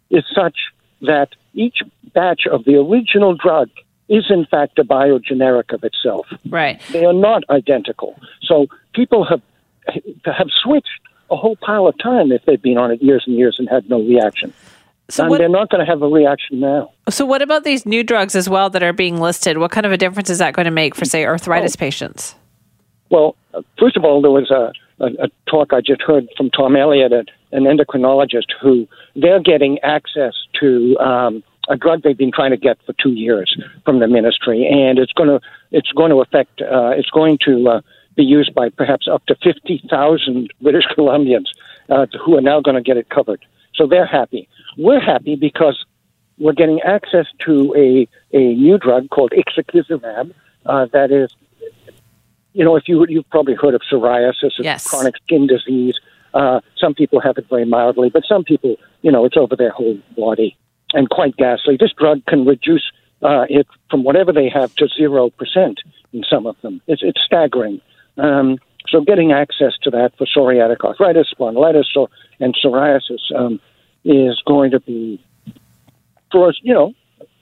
is such that each batch of the original drug is in fact a biogeneric of itself. Right. They are not identical. So people have have switched a whole pile of time if they've been on it years and years and had no reaction. So and what- they're not going to have a reaction now. So, what about these new drugs as well that are being listed? What kind of a difference is that going to make for, say, arthritis Oh. patients? Well, first of all, there was a, a, a talk I just heard from Tom Elliott, an endocrinologist, who they're getting access to um, a drug they've been trying to get for two years from the ministry, and it's going to it's going to affect uh, it's going to uh, be used by perhaps up to fifty thousand British Columbians uh, who are now going to get it covered. So they're happy. We're happy because we're getting access to a, a new drug called ixekizumab uh, that is you know, if you you've probably heard of psoriasis, it's Yes. chronic skin disease. Uh, some people have it very mildly, but some people, you know, it's over their whole body and quite ghastly. This drug can reduce uh, it from whatever they have to zero percent in some of them. It's it's staggering. Um, so getting access to that for psoriatic arthritis, spondylitis, or, and psoriasis um, is going to be for us, you know,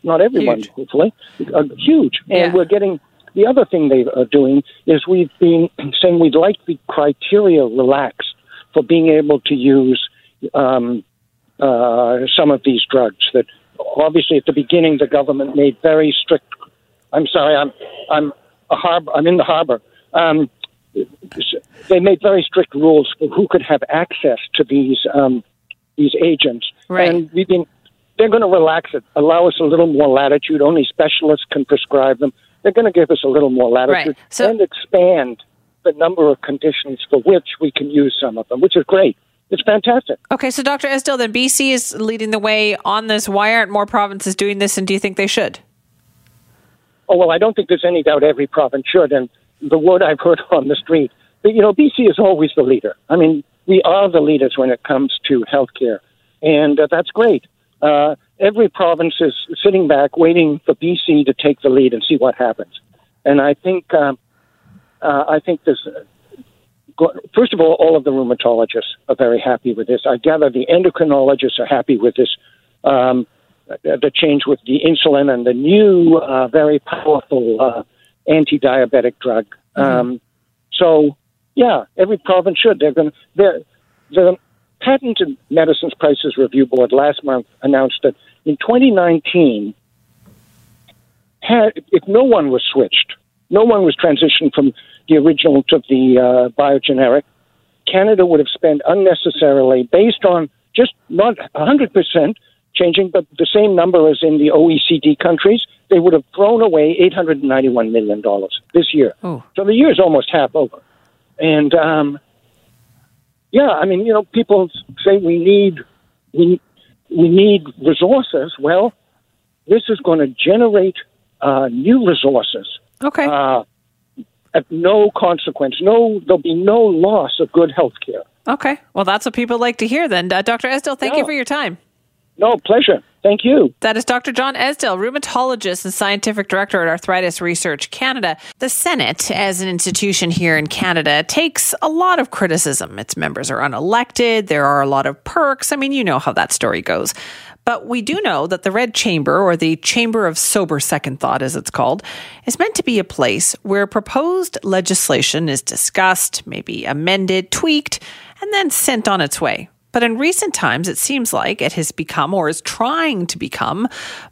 not everyone, hopefully, uh, huge. And we're getting the other thing they are doing is we've been saying we'd like the criteria relaxed for being able to use um, uh, some of these drugs. That obviously at the beginning the government made very strict. I'm sorry, I'm I'm a harbor. I'm in the harbor. Um, they made very strict rules for who could have access to these um, these agents, Right. and we've been. They're going to relax it, allow us a little more latitude. Only specialists can prescribe them. They're going to give us a little more latitude Right. So- and expand the number of conditions for which we can use some of them, which is great. It's fantastic. Okay, so Dr. Esdaile, then BC is leading the way on this. Why aren't more provinces doing this, and do you think they should? Oh well, I don't think there's any doubt every province should. And the word I've heard on the street, but, you know, BC is always the leader. I mean, we are the leaders when it comes to healthcare, and uh, that's great. Uh, every province is sitting back, waiting for BC to take the lead and see what happens. And I think, um, uh, I think this. Go- First of all, all of the rheumatologists are very happy with this. I gather the endocrinologists are happy with this. Um, the change with the insulin and the new, uh, very powerful uh, anti-diabetic drug. Um, so, yeah, every province should. They're going. They're the Patented Medicines Prices Review Board last month announced that in 2019, had, if no one was switched, no one was transitioned from the original to the uh, biogeneric, Canada would have spent unnecessarily, based on just not 100% changing, but the same number as in the OECD countries, they would have thrown away $891 million this year. Oh. So the year is almost half over. And, um, yeah, I mean, you know, people say we need, we, we need resources. Well, this is going to generate uh, new resources. Okay. Uh, at no consequence. No, there'll be no loss of good health care. Okay, well, that's what people like to hear then. Uh, Dr. Esdaile, thank you for your time. No, pleasure. Thank you. That is Dr. John Esdaile, rheumatologist and scientific director at Arthritis Research Canada. The Senate, as an institution here in Canada, takes a lot of criticism. Its members are unelected. There are a lot of perks. I mean, you know how that story goes. But we do know that the Red Chamber, or the Chamber of Sober Second Thought as it's called, is meant to be a place where proposed legislation is discussed, maybe amended, tweaked, and then sent on its way. But in recent times, it seems like it has become, or is trying to become,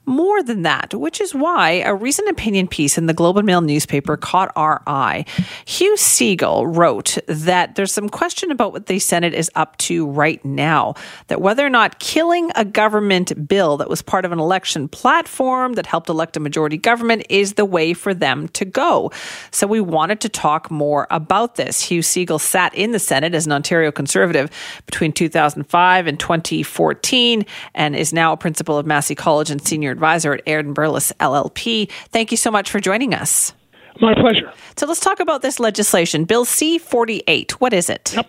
more than that, which is why a recent opinion piece in the Globe and Mail newspaper caught our eye. Hugh Segal wrote that there's some question about what the Senate is up to right now, that whether or not killing a government bill that was part of an election platform that helped elect a majority government is the way for them to go. So we wanted to talk more about this. Hugh Segal sat in the Senate as an Ontario Conservative between 2005 and 2014 and is now a principal of Massey College and senior advisor at Aird and Berlis LLP. Thank you so much for joining us. My pleasure. So let's talk about this legislation. Bill C 48. What is it? Yep.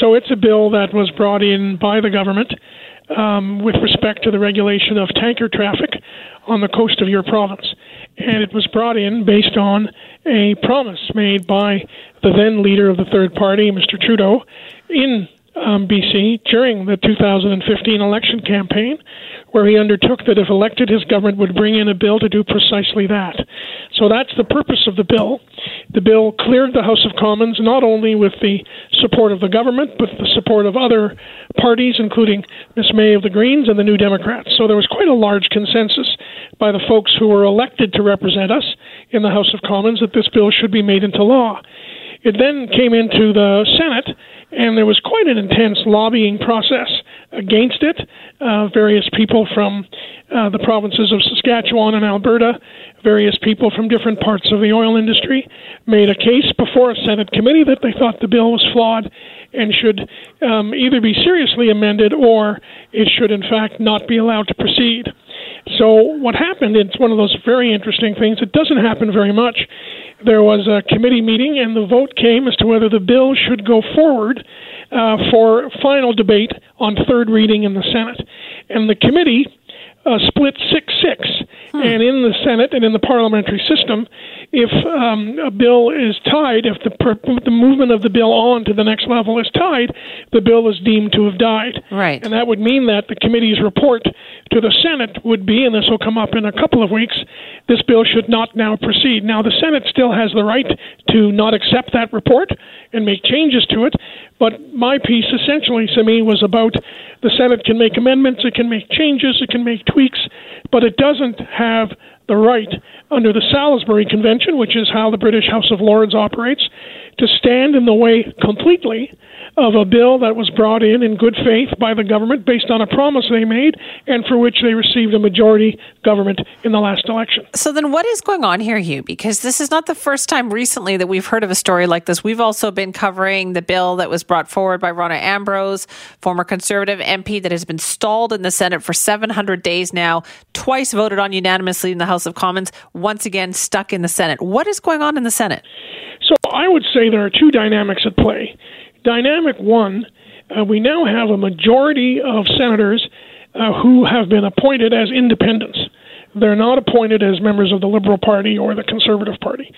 So it's a bill that was brought in by the government um, with respect to the regulation of tanker traffic on the coast of your province. And it was brought in based on a promise made by the then leader of the third party, Mr. Trudeau, in um, BC during the 2015 election campaign, where he undertook that if elected, his government would bring in a bill to do precisely that. So that's the purpose of the bill. The bill cleared the House of Commons not only with the support of the government, but the support of other parties, including Miss May of the Greens and the New Democrats. So there was quite a large consensus by the folks who were elected to represent us in the House of Commons that this bill should be made into law. It then came into the Senate and there was quite an intense lobbying process against it. Uh, various people from uh, the provinces of Saskatchewan and Alberta, various people from different parts of the oil industry made a case before a Senate committee that they thought the bill was flawed and should um, either be seriously amended or it should, in fact, not be allowed to proceed. So, what happened, it's one of those very interesting things, it doesn't happen very much, there was a committee meeting, and the vote came as to whether the bill should go forward uh, for final debate on third reading in the Senate. And the committee uh, split 6 6. Hmm. And in the Senate and in the parliamentary system, if um, a bill is tied, if the, per- the movement of the bill on to the next level is tied, the bill is deemed to have died. Right. And that would mean that the committee's report to the Senate would be, and this will come up in a couple of weeks, this bill should not now proceed. Now, the Senate still has the right to not accept that report and make changes to it, but my piece essentially to me was about the Senate can make amendments, it can make changes, it can make tweaks, but it doesn't have the right under the Salisbury Convention, which is how the British House of Lords operates, to stand in the way completely of a bill that was brought in in good faith by the government based on a promise they made and for which they received a majority government in the last election. So then what is going on here, Hugh? Because this is not the first time recently that we've heard of a story like this. We've also been covering the bill that was brought forward by Rona Ambrose, former conservative MP that has been stalled in the Senate for 700 days now, twice voted on unanimously in the House of Commons, once again stuck in the Senate. What is going on in the Senate? So I would say there are two dynamics at play. Dynamic one, uh, we now have a majority of senators uh, who have been appointed as independents. They're not appointed as members of the Liberal Party or the Conservative Party.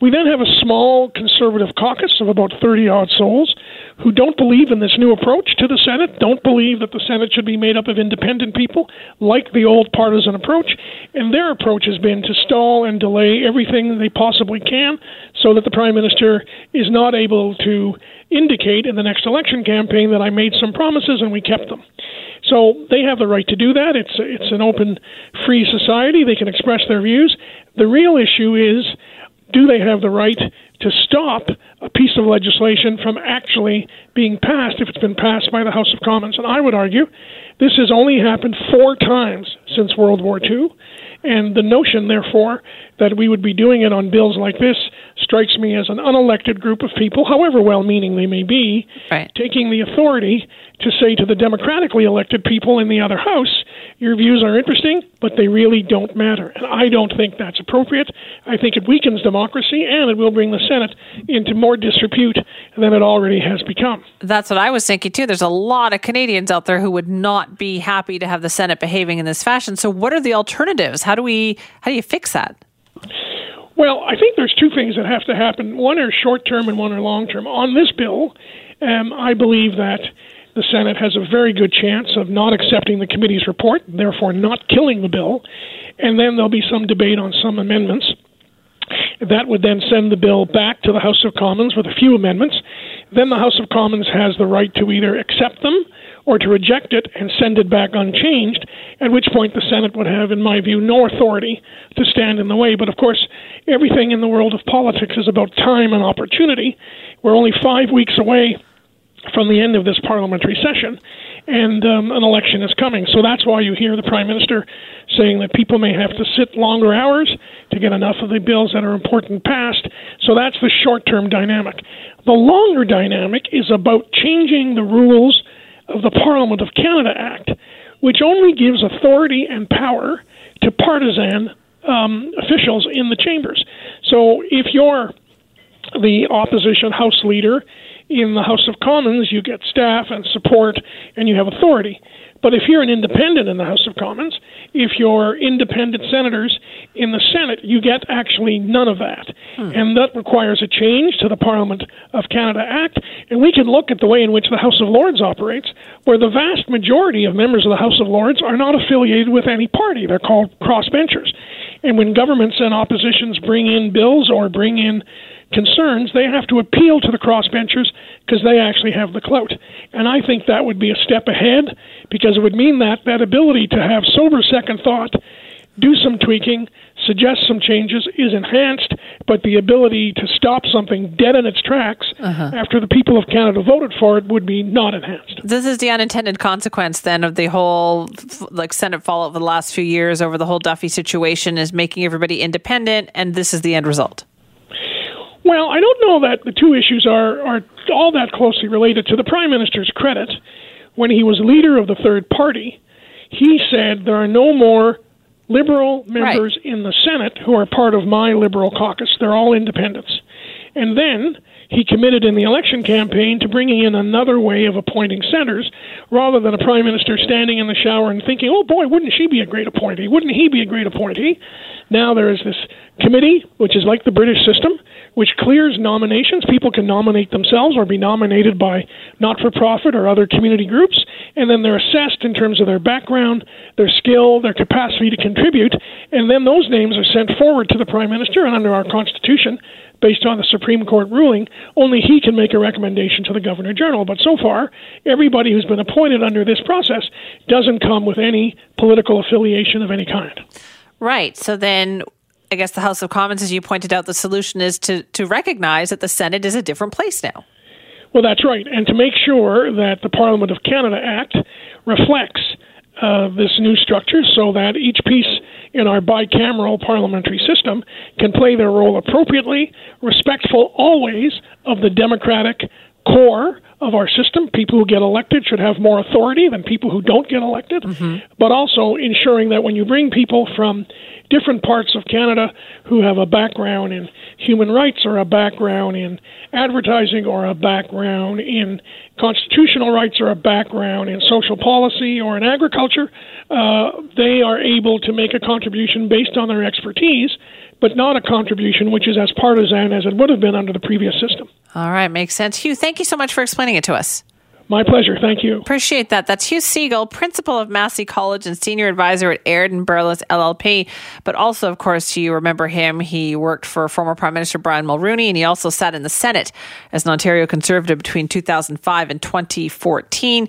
We then have a small conservative caucus of about 30 odd souls who don't believe in this new approach to the Senate, don't believe that the Senate should be made up of independent people, like the old partisan approach, and their approach has been to stall and delay everything they possibly can so that the Prime Minister is not able to indicate in the next election campaign that I made some promises and we kept them. So they have the right to do that. It's it's an open, free society. They can express their views. The real issue is, do they have the right to stop a piece of legislation from actually being passed if it's been passed by the House of Commons? And I would argue this has only happened four times since World War II. And the notion, therefore, that we would be doing it on bills like this strikes me as an unelected group of people, however well meaning they may be, right. taking the authority to say to the democratically elected people in the other house, your views are interesting, but they really don't matter. And I don't think that's appropriate. I think it weakens democracy and it will bring the Senate into more disrepute than it already has become. That's what I was thinking too. There's a lot of Canadians out there who would not be happy to have the Senate behaving in this fashion. So what are the alternatives? How do we how do you fix that? Well, I think there's two things that have to happen. One are short term and one are long term. On this bill, um, I believe that the Senate has a very good chance of not accepting the committee's report, therefore not killing the bill, and then there'll be some debate on some amendments. That would then send the bill back to the House of Commons with a few amendments. Then the House of Commons has the right to either accept them or to reject it and send it back unchanged, at which point the Senate would have, in my view, no authority to stand in the way. But of course, everything in the world of politics is about time and opportunity. We're only five weeks away from the end of this parliamentary session, and um, an election is coming. So that's why you hear the Prime Minister saying that people may have to sit longer hours to get enough of the bills that are important passed. So that's the short term dynamic. The longer dynamic is about changing the rules of the Parliament of Canada Act, which only gives authority and power to partisan um, officials in the chambers. So if you're the opposition House leader in the House of Commons, you get staff and support and you have authority. But if you're an independent in the House of Commons, if you're independent senators in the Senate, you get actually none of that. Hmm. And that requires a change to the Parliament of Canada Act. And we can look at the way in which the House of Lords operates, where the vast majority of members of the House of Lords are not affiliated with any party. They're called crossbenchers. And when governments and oppositions bring in bills or bring in concerns, they have to appeal to the crossbenchers because they actually have the clout. And I think that would be a step ahead because it would mean that that ability to have sober second thought, do some tweaking, suggest some changes is enhanced, but the ability to stop something dead in its tracks uh-huh. after the people of Canada voted for it would be not enhanced. This is the unintended consequence then of the whole like Senate fallout of the last few years over the whole Duffy situation is making everybody independent and this is the end result. Well, I don't know that the two issues are, are all that closely related. To the Prime Minister's credit, when he was leader of the third party, he said there are no more liberal members right. in the Senate who are part of my liberal caucus. They're all independents. And then he committed in the election campaign to bringing in another way of appointing senators rather than a prime minister standing in the shower and thinking, oh boy, wouldn't she be a great appointee? Wouldn't he be a great appointee? Now there is this committee, which is like the British system, which clears nominations. People can nominate themselves or be nominated by not for profit or other community groups, and then they're assessed in terms of their background, their skill, their capacity to contribute, and then those names are sent forward to the Prime Minister, and under our Constitution, based on the Supreme Court ruling, only he can make a recommendation to the Governor General. But so far, everybody who's been appointed under this process doesn't come with any political affiliation of any kind. Right. So then I guess the House of Commons, as you pointed out, the solution is to, to recognize that the Senate is a different place now. Well, that's right. And to make sure that the Parliament of Canada Act reflects uh, this new structure so that each piece in our bicameral parliamentary system can play their role appropriately, respectful always of the democratic core of our system. People who get elected should have more authority than people who don't get elected, mm-hmm. but also ensuring that when you bring people from different parts of Canada who have a background in human rights or a background in advertising or a background in constitutional rights or a background in social policy or in agriculture, uh, they are able to make a contribution based on their expertise, but not a contribution which is as partisan as it would have been under the previous system. All right, makes sense. Hugh, thank you so much for explaining it to us. My pleasure. Thank you. Appreciate that. That's Hugh Segal, principal of Massey College and senior advisor at Aird and Berlis LLP. But also, of course, you remember him. He worked for former Prime Minister Brian Mulroney, and he also sat in the Senate as an Ontario Conservative between 2005 and 2014.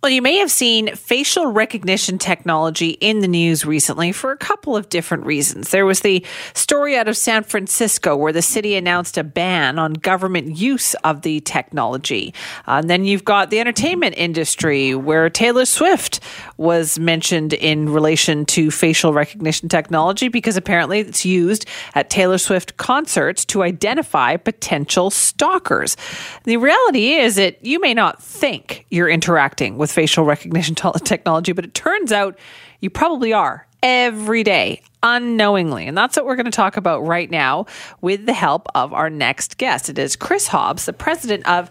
Well, you may have seen facial recognition technology in the news recently for a couple of different reasons. There was the story out of San Francisco where the city announced a ban on government use of the technology. And then you've got the entertainment industry where Taylor Swift was mentioned in relation to facial recognition technology because apparently it's used at Taylor Swift concerts to identify potential stalkers. The reality is that you may not think you're interacting with with facial recognition technology, but it turns out you probably are every day unknowingly. And that's what we're going to talk about right now with the help of our next guest. It is Chris Hobbs, the president of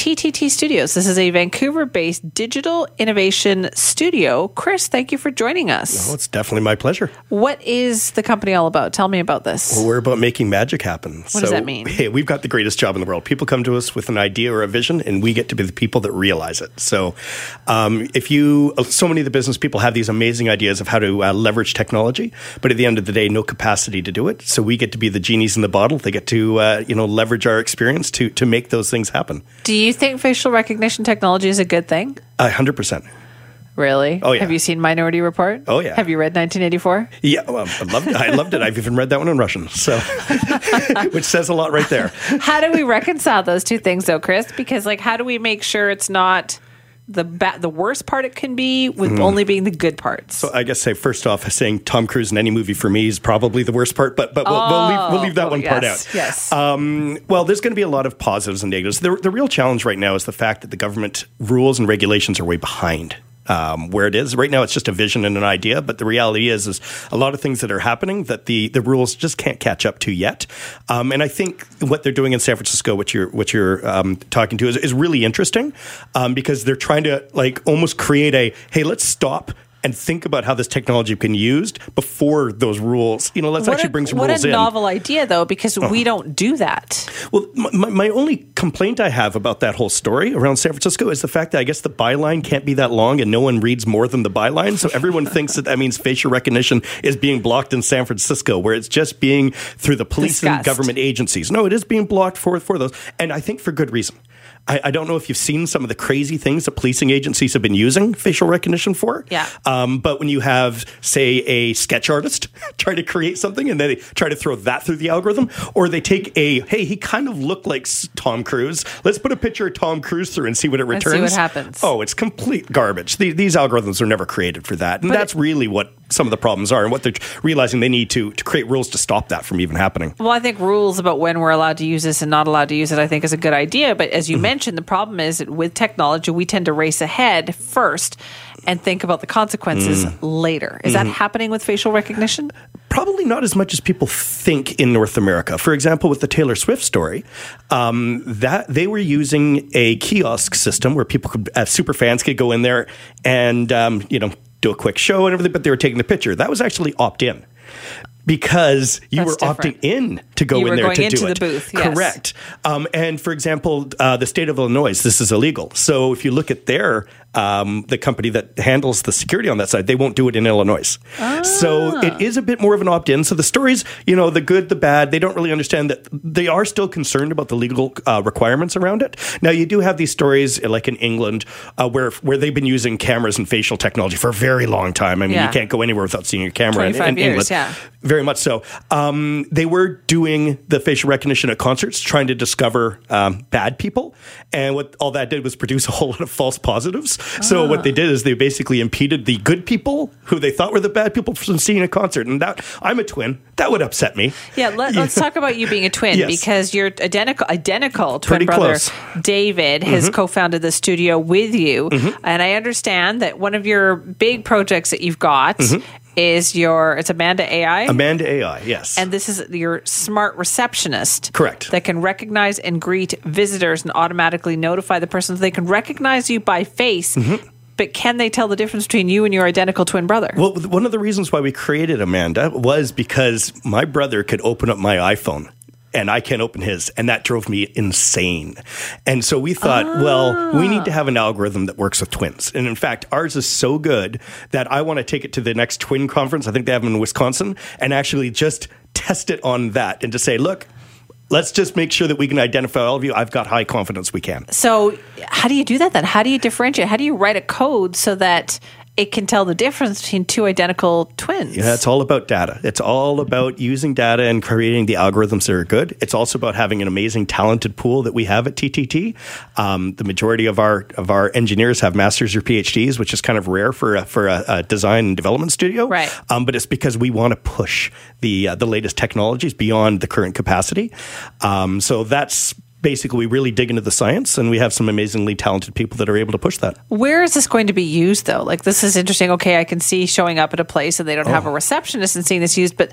TTT Studios. This is a Vancouver based digital innovation studio. Chris, thank you for joining us. Oh, it's definitely my pleasure. What is the company all about? Tell me about this. Well, we're about making magic happen. What does that mean? Hey, we've got the greatest job in the world. People come to us with an idea or a vision, and we get to be the people that realize it. So, um, if you, so many of the business people have these amazing ideas of how to uh, leverage technology, but at the end of the day, no capacity to do it. So we get to be the genies in the bottle. They get to, uh, you know, leverage our experience to to make those things happen. Do you think facial recognition technology is a good thing? A hundred percent. Really? Oh, yeah. Have you seen Minority Report? Oh, yeah. Have you read 1984? Yeah, well, I loved it. I loved it. I've even read that one in Russian, so which says a lot right there. how do we reconcile those two things, though, Chris? Because, like, how do we make sure it's not the ba- the worst part it can be with Mm. only being the good parts? So I guess say first off, saying Tom Cruise in any movie for me is probably the worst part, but but we'll, we'll, leave, we'll leave that Oh, one part out. yes. Um, well, there's going to be a lot of positives and negatives. The, the real challenge right now is the fact that the government rules and regulations are way behind. Um, where it is right now, it's just a vision and an idea. But the reality is, is a lot of things that are happening that the the rules just can't catch up to yet. Um, and I think what they're doing in San Francisco, what you're what you're um, talking to, is, is really interesting um, because they're trying to like almost create a hey, let's stop and think about how this technology can be used before those rules. You know, let's what actually a, bring some what rules a in. novel idea, though, because Oh. we don't do that. Well, my, my only complaint I have about that whole story around San Francisco is the fact that I guess the byline can't be that long and no one reads more than the byline. So everyone thinks that that means facial recognition is being blocked in San Francisco, where it's just being through the police and government agencies. No, it is being blocked for, for those. And I think for good reason. I, I don't know if you've seen some of the crazy things that policing agencies have been using facial recognition for. Yeah. Um, but when you have, say, a sketch artist try to create something and then they try to throw that through the algorithm, or they take a, hey, he kind of looked like Tom Cruise. Let's put a picture of Tom Cruise through and see what it And see returns. what happens. Oh, it's complete garbage. The, these algorithms are never created for that. And But that's really what some of the problems are and what they're realizing they need to, to create rules to stop that from even happening. Well, I think rules about when we're allowed to use this and not allowed to use it, I think is a good idea. But as you Mm-hmm. mentioned, the problem is that with technology, we tend to race ahead first and think about the consequences Mm. later. Is that Mhm. happening with facial recognition? Probably not as much as people think in North America. For example, with the Taylor Swift story, um, that they were using a kiosk system where people could, uh, super fans could go in there and um, you know do a quick show and everything, but they were taking the picture. That was actually opt in. Because you That's were different. opting in to go You in there to into do the it. booth, yes. Correct. Um, and for example, uh, the state of Illinois, this is illegal. So if you look at their um, the company that handles the security on that side, they won't do it in Illinois. So Ah. it is a bit more of an opt-in. So the stories, you know, the good, the bad, they don't really understand that they are still concerned about the legal uh, requirements around it. Now you do have these stories like in England uh, where where they've been using cameras and facial technology for a very long time. I mean, Yeah. you can't go anywhere without seeing a camera in, in years, England. yeah. Very much so. Um, they were doing the facial recognition at concerts, trying to discover um, bad people, and what all that did was produce a whole lot of false positives. So what they did is they basically impeded the good people who they thought were the bad people from seeing a concert. And that I'm a twin. That would upset me. Yeah, let, us talk about you being a twin Yes. because your identical identical twin Pretty brother close. David has Mhm. co-founded the studio with you, Mhm. and I understand that one of your big projects that you've got Mhm. Is your it's Amanda AI. Amanda AI, yes. And this is your smart receptionist. Correct. That can recognize and greet visitors and automatically notify the person. They can recognize you by face, mm-hmm. but can they tell the difference between you and your identical twin brother? Well, one of the reasons why we created Amanda was because my brother could open up my iPhone and I can't open his, and that drove me insane. And so we thought, well, we need to ah. have an algorithm that works with twins. And in fact, ours is so good that I want to take it to the next twin conference. I think they have them in Wisconsin, and actually just test it on that and to say, look, let's just make sure that we can identify all of you. I've got high confidence we can. So, how do you do that then? How do you differentiate? How do you write a code so that it can tell the difference between two identical twins? Yeah, it's all about data. It's all about using data and creating the algorithms that are good. It's also about having an amazing, talented pool that we have at TTT. Um, the majority of our of our engineers have masters or PhDs, which is kind of rare for a, for a, a design and development studio. Right. Um, but it's because we want to push the uh, the latest technologies beyond the current capacity. Um, so that's. Basically, we really dig into the science, and we have some amazingly talented people that are able to push that. Where is this going to be used though? Like this is interesting. Okay, I can see showing up at a place and they don't have Oh. a receptionist and seeing this used, but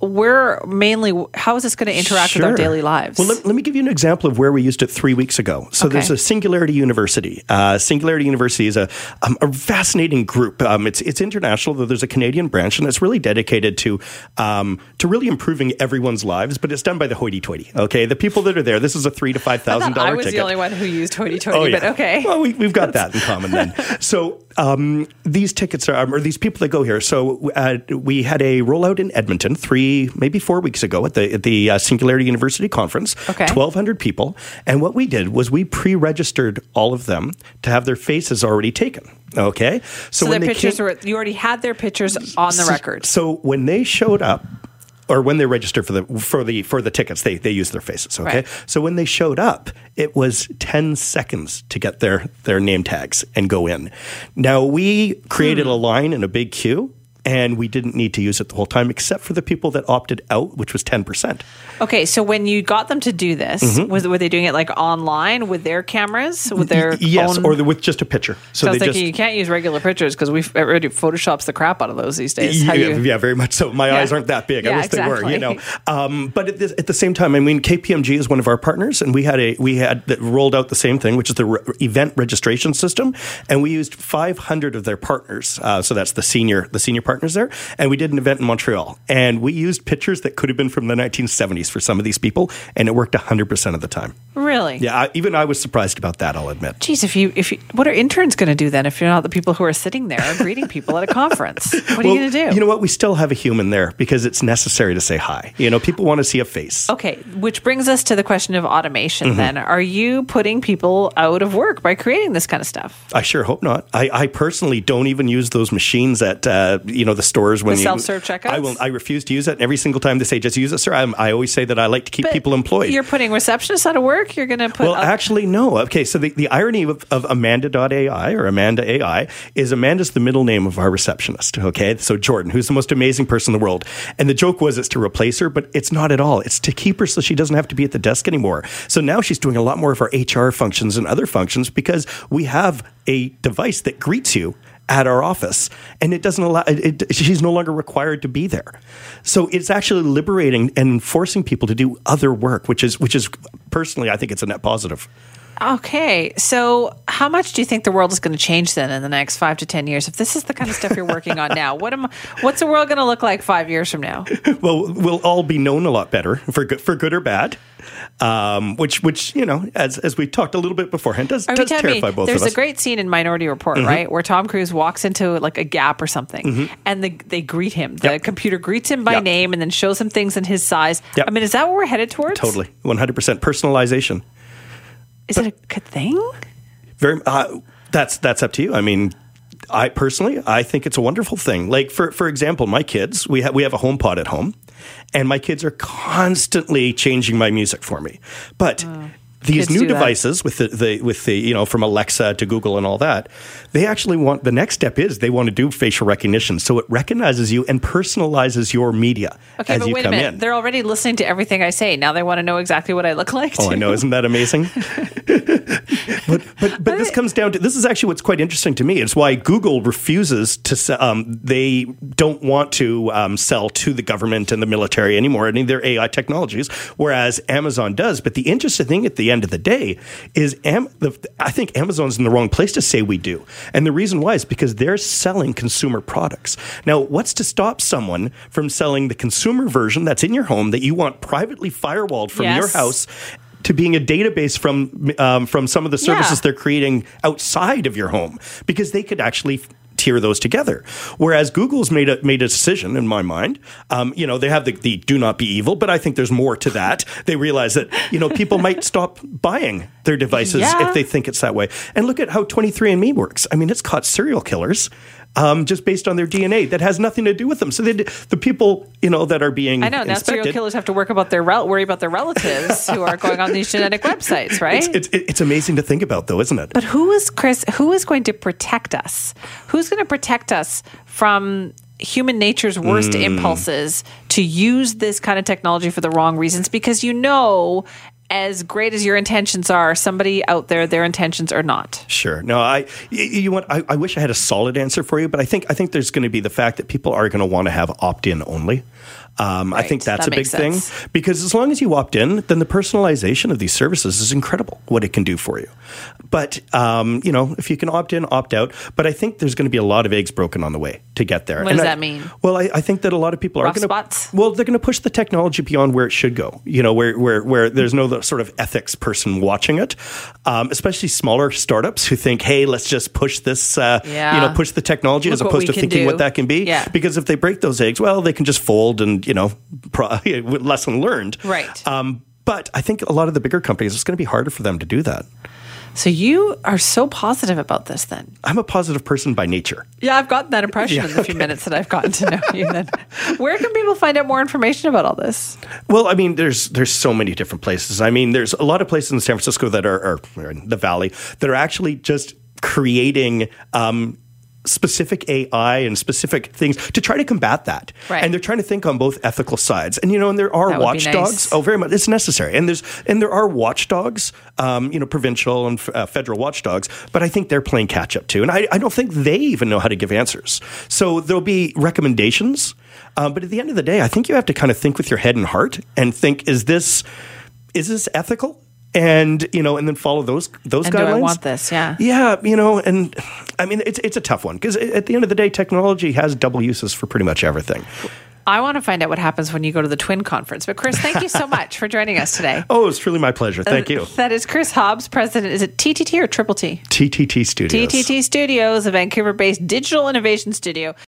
where mainly how is this going to interact with our daily lives? Well, let, let me give you an example of where we used it three weeks ago. So Okay. there's a Singularity University. Uh, Singularity University is a, um, a fascinating group. Um, it's it's international, though there's a Canadian branch, and it's really dedicated to um, to really improving everyone's lives. But it's done by the hoity-toity. Okay, the people that are there. This is a three to five thousand dollar thought I was ticket. the only one who used hoity-toity, Oh, yeah. but okay. Well, we, we've got that in common then. So um, these tickets are, or these people that go here. So uh, we had a rollout in Edmonton three, maybe four weeks ago at the at the uh, Singularity University conference. Okay. twelve hundred people, and what we did was we pre-registered all of them to have their faces already taken. Okay, So, when their they pictures came- were you already had their pictures on the so- record. So when they showed up, or when they registered for the for the for the tickets, they they used their faces. Okay, Right. so when they showed up, it was ten seconds to get their their name tags and go in. Now we created Hmm. a line in a big queue. And we didn't need to use it the whole time, except for the people that opted out, which was ten percent. Okay, so when you got them to do this, Mhm. was were they doing it like online with their cameras, with their yes, own? or the, with just a picture. so So I was they thinking just you can't use regular pictures because we've already photoshops the crap out of those these days. Yeah, you- yeah, very much so. My Yeah. eyes aren't that big. I Yeah, wish they were. You know, um, but at, this, at the same time, I mean, KPMG is one of our partners, and we had a we had that rolled out the same thing, which is the re- event registration system, and we used 500 of their partners. Uh, so that's the senior the senior partners there, and we did an event in Montreal, and we used pictures that could have been from the 1970s for some of these people, and it worked 100 percent of the time. really? Yeah, I, even I was surprised about that. I'll admit. Geez, if you if you, what are interns going to do then if you're not the people who are sitting there greeting people at a conference? What are you going to do? You know what? We still have a human there because it's necessary to say hi. You know, people want to see a face. Okay, which brings us to the question of automation Mhm. then. Are you putting people out of work by creating this kind of stuff? I sure hope not. I, I personally don't even use those machines at uh, you know the stores when The you self-serve checkouts? I will. I refuse to use it. Every single time they say just use it, sir, I'm, I always say that I like to keep But people employed. You're putting receptionists out of work. You're going to put well, out- actually, no. Okay, so the, the irony of, of Amanda.ai or Amanda AI is Amanda's the middle name of our receptionist. Okay, so Jordan, who's the most amazing person in the world. And the joke was it's to replace her, but it's not at all. It's to keep her so she doesn't have to be at the desk anymore. So now she's doing a lot more of our HR functions and other functions because we have a device that greets you at our office. And it doesn't allow it, it- she's no longer required to be there. So it's actually liberating and forcing people to do other work which is which is personally i think it's a net positive Okay, so how much do you think the world is going to change then in the next five to ten years? If this is the kind of stuff you're working on now, what am what's the world going to look like five years from now? well we'll all be known a lot better for good for good or bad um, which which you know as as we talked a little bit beforehand does, does terrify me both of us There's a great scene in Minority Report, Mhm. right, where Tom Cruise walks into like a gap or something, Mhm. and the, they greet him. The computer greets him by name and then shows him things in his size. Yep. I mean, is that what we're headed towards? totally 100% personalization Is it a good thing? Very. Uh, that's that's up to you. I mean, I personally, I think it's a wonderful thing. Like for for example, my kids, we have we have a HomePod at home, and my kids are constantly changing my music for me. But these Kids new that. devices with the, the with the you know from Alexa to Google and all that, they actually want the next step is they want to do facial recognition, so it recognizes you and personalizes your media Okay, as but you wait a minute. in. They're already listening to everything I say. Now they want to know exactly what I look like. Oh, I know. Isn't that amazing? but but but this comes down to this is actually what's quite interesting to me. It's why Google refuses to um, they don't want to um, sell to the government and the military anymore any of their AI technologies, whereas Amazon does. But the interesting thing at the end of the day is Am- the, I think Amazon's in the wrong place to say we do, and the reason why is because they're selling consumer products. Now, what's to stop someone from selling the consumer version that's in your home that you want privately firewalled from your house? to being a database from um, from some of the services Yeah. they're creating outside of your home because they could actually tier those together. Whereas Google's made a made a decision in my mind. Um, you know, they have the, the do not be evil, but I think there's more to that. They realize that you know people might stop buying their devices Yeah. if they think it's that way. And look at how 23andMe works. I mean, it's caught serial killers. Um, just based on their DNA, that has nothing to do with them. So they, the people, you know, that are being I know now serial killers have to work about their rel- worry about their relatives who are going on these genetic websites, right? It's, it's it's amazing to think about, though, isn't it? But who is Chris? Who is going to protect us? Who's going to protect us from human nature's worst Mm. impulses to use this kind of technology for the wrong reasons? Because you know, as great as your intentions are, somebody out there, their intentions are not. Sure. No, I. You what? I, I wish I had a solid answer for you, but I think I think there's going to be the fact that people are going to want to have opt-in only. Um, I think that's That a big thing because as long as you opt in, then the personalization of these services is incredible. What it can do for you, but um, you know, if you can opt in, opt out. But I think there's going to be a lot of eggs broken on the way to get there. What And does I- that mean? Well, I, I think that a lot of people are going to well, they're going to push the technology beyond where it should go. You know, where where where there's no sort of ethics person watching it, um, especially smaller startups who think, hey, let's just push this, uh, Yeah. you know, push the technology as Look what opposed to thinking do. what that can be. Yeah. Because if they break those eggs, well, they can just fold and you know, pro- lesson learned. Right. Um, but I think a lot of the bigger companies, it's going to be harder for them to do that. So you are so positive about this then? I'm a positive person by nature. Yeah, I've gotten that impression Yeah, in the few minutes that I've gotten to know you. Then, where can people find out more information about all this? Well, I mean, there's there's so many different places. I mean, there's a lot of places in San Francisco that are, are in the Valley that are actually just creating. Um, specific AI and specific things to try to combat that. Right. And they're trying to think on both ethical sides. And you know, and there are watchdogs. nice. Oh, very much. It's necessary. And there's and there are watchdogs. Um, you know, provincial and uh, federal watchdogs. But I think they're playing catch up too. And I, I don't think they even know how to give answers. So there'll be recommendations. Um, but at the end of the day, I think you have to kind of think with your head and heart and think: Is this is this ethical? And you know, and then follow those those And do guidelines. I want this? Yeah. Yeah, you know, and I mean, it's it's a tough one because at the end of the day, technology has double uses for pretty much everything. I want to find out what happens when you go to the Twin Conference. But Chris, thank you so much for joining us today. Oh, it's truly my pleasure. Thank you. Uh, That is Chris Hobbs, president. Is it TTT or Triple T? TTT Studios. TTT Studios, a Vancouver-based digital innovation studio.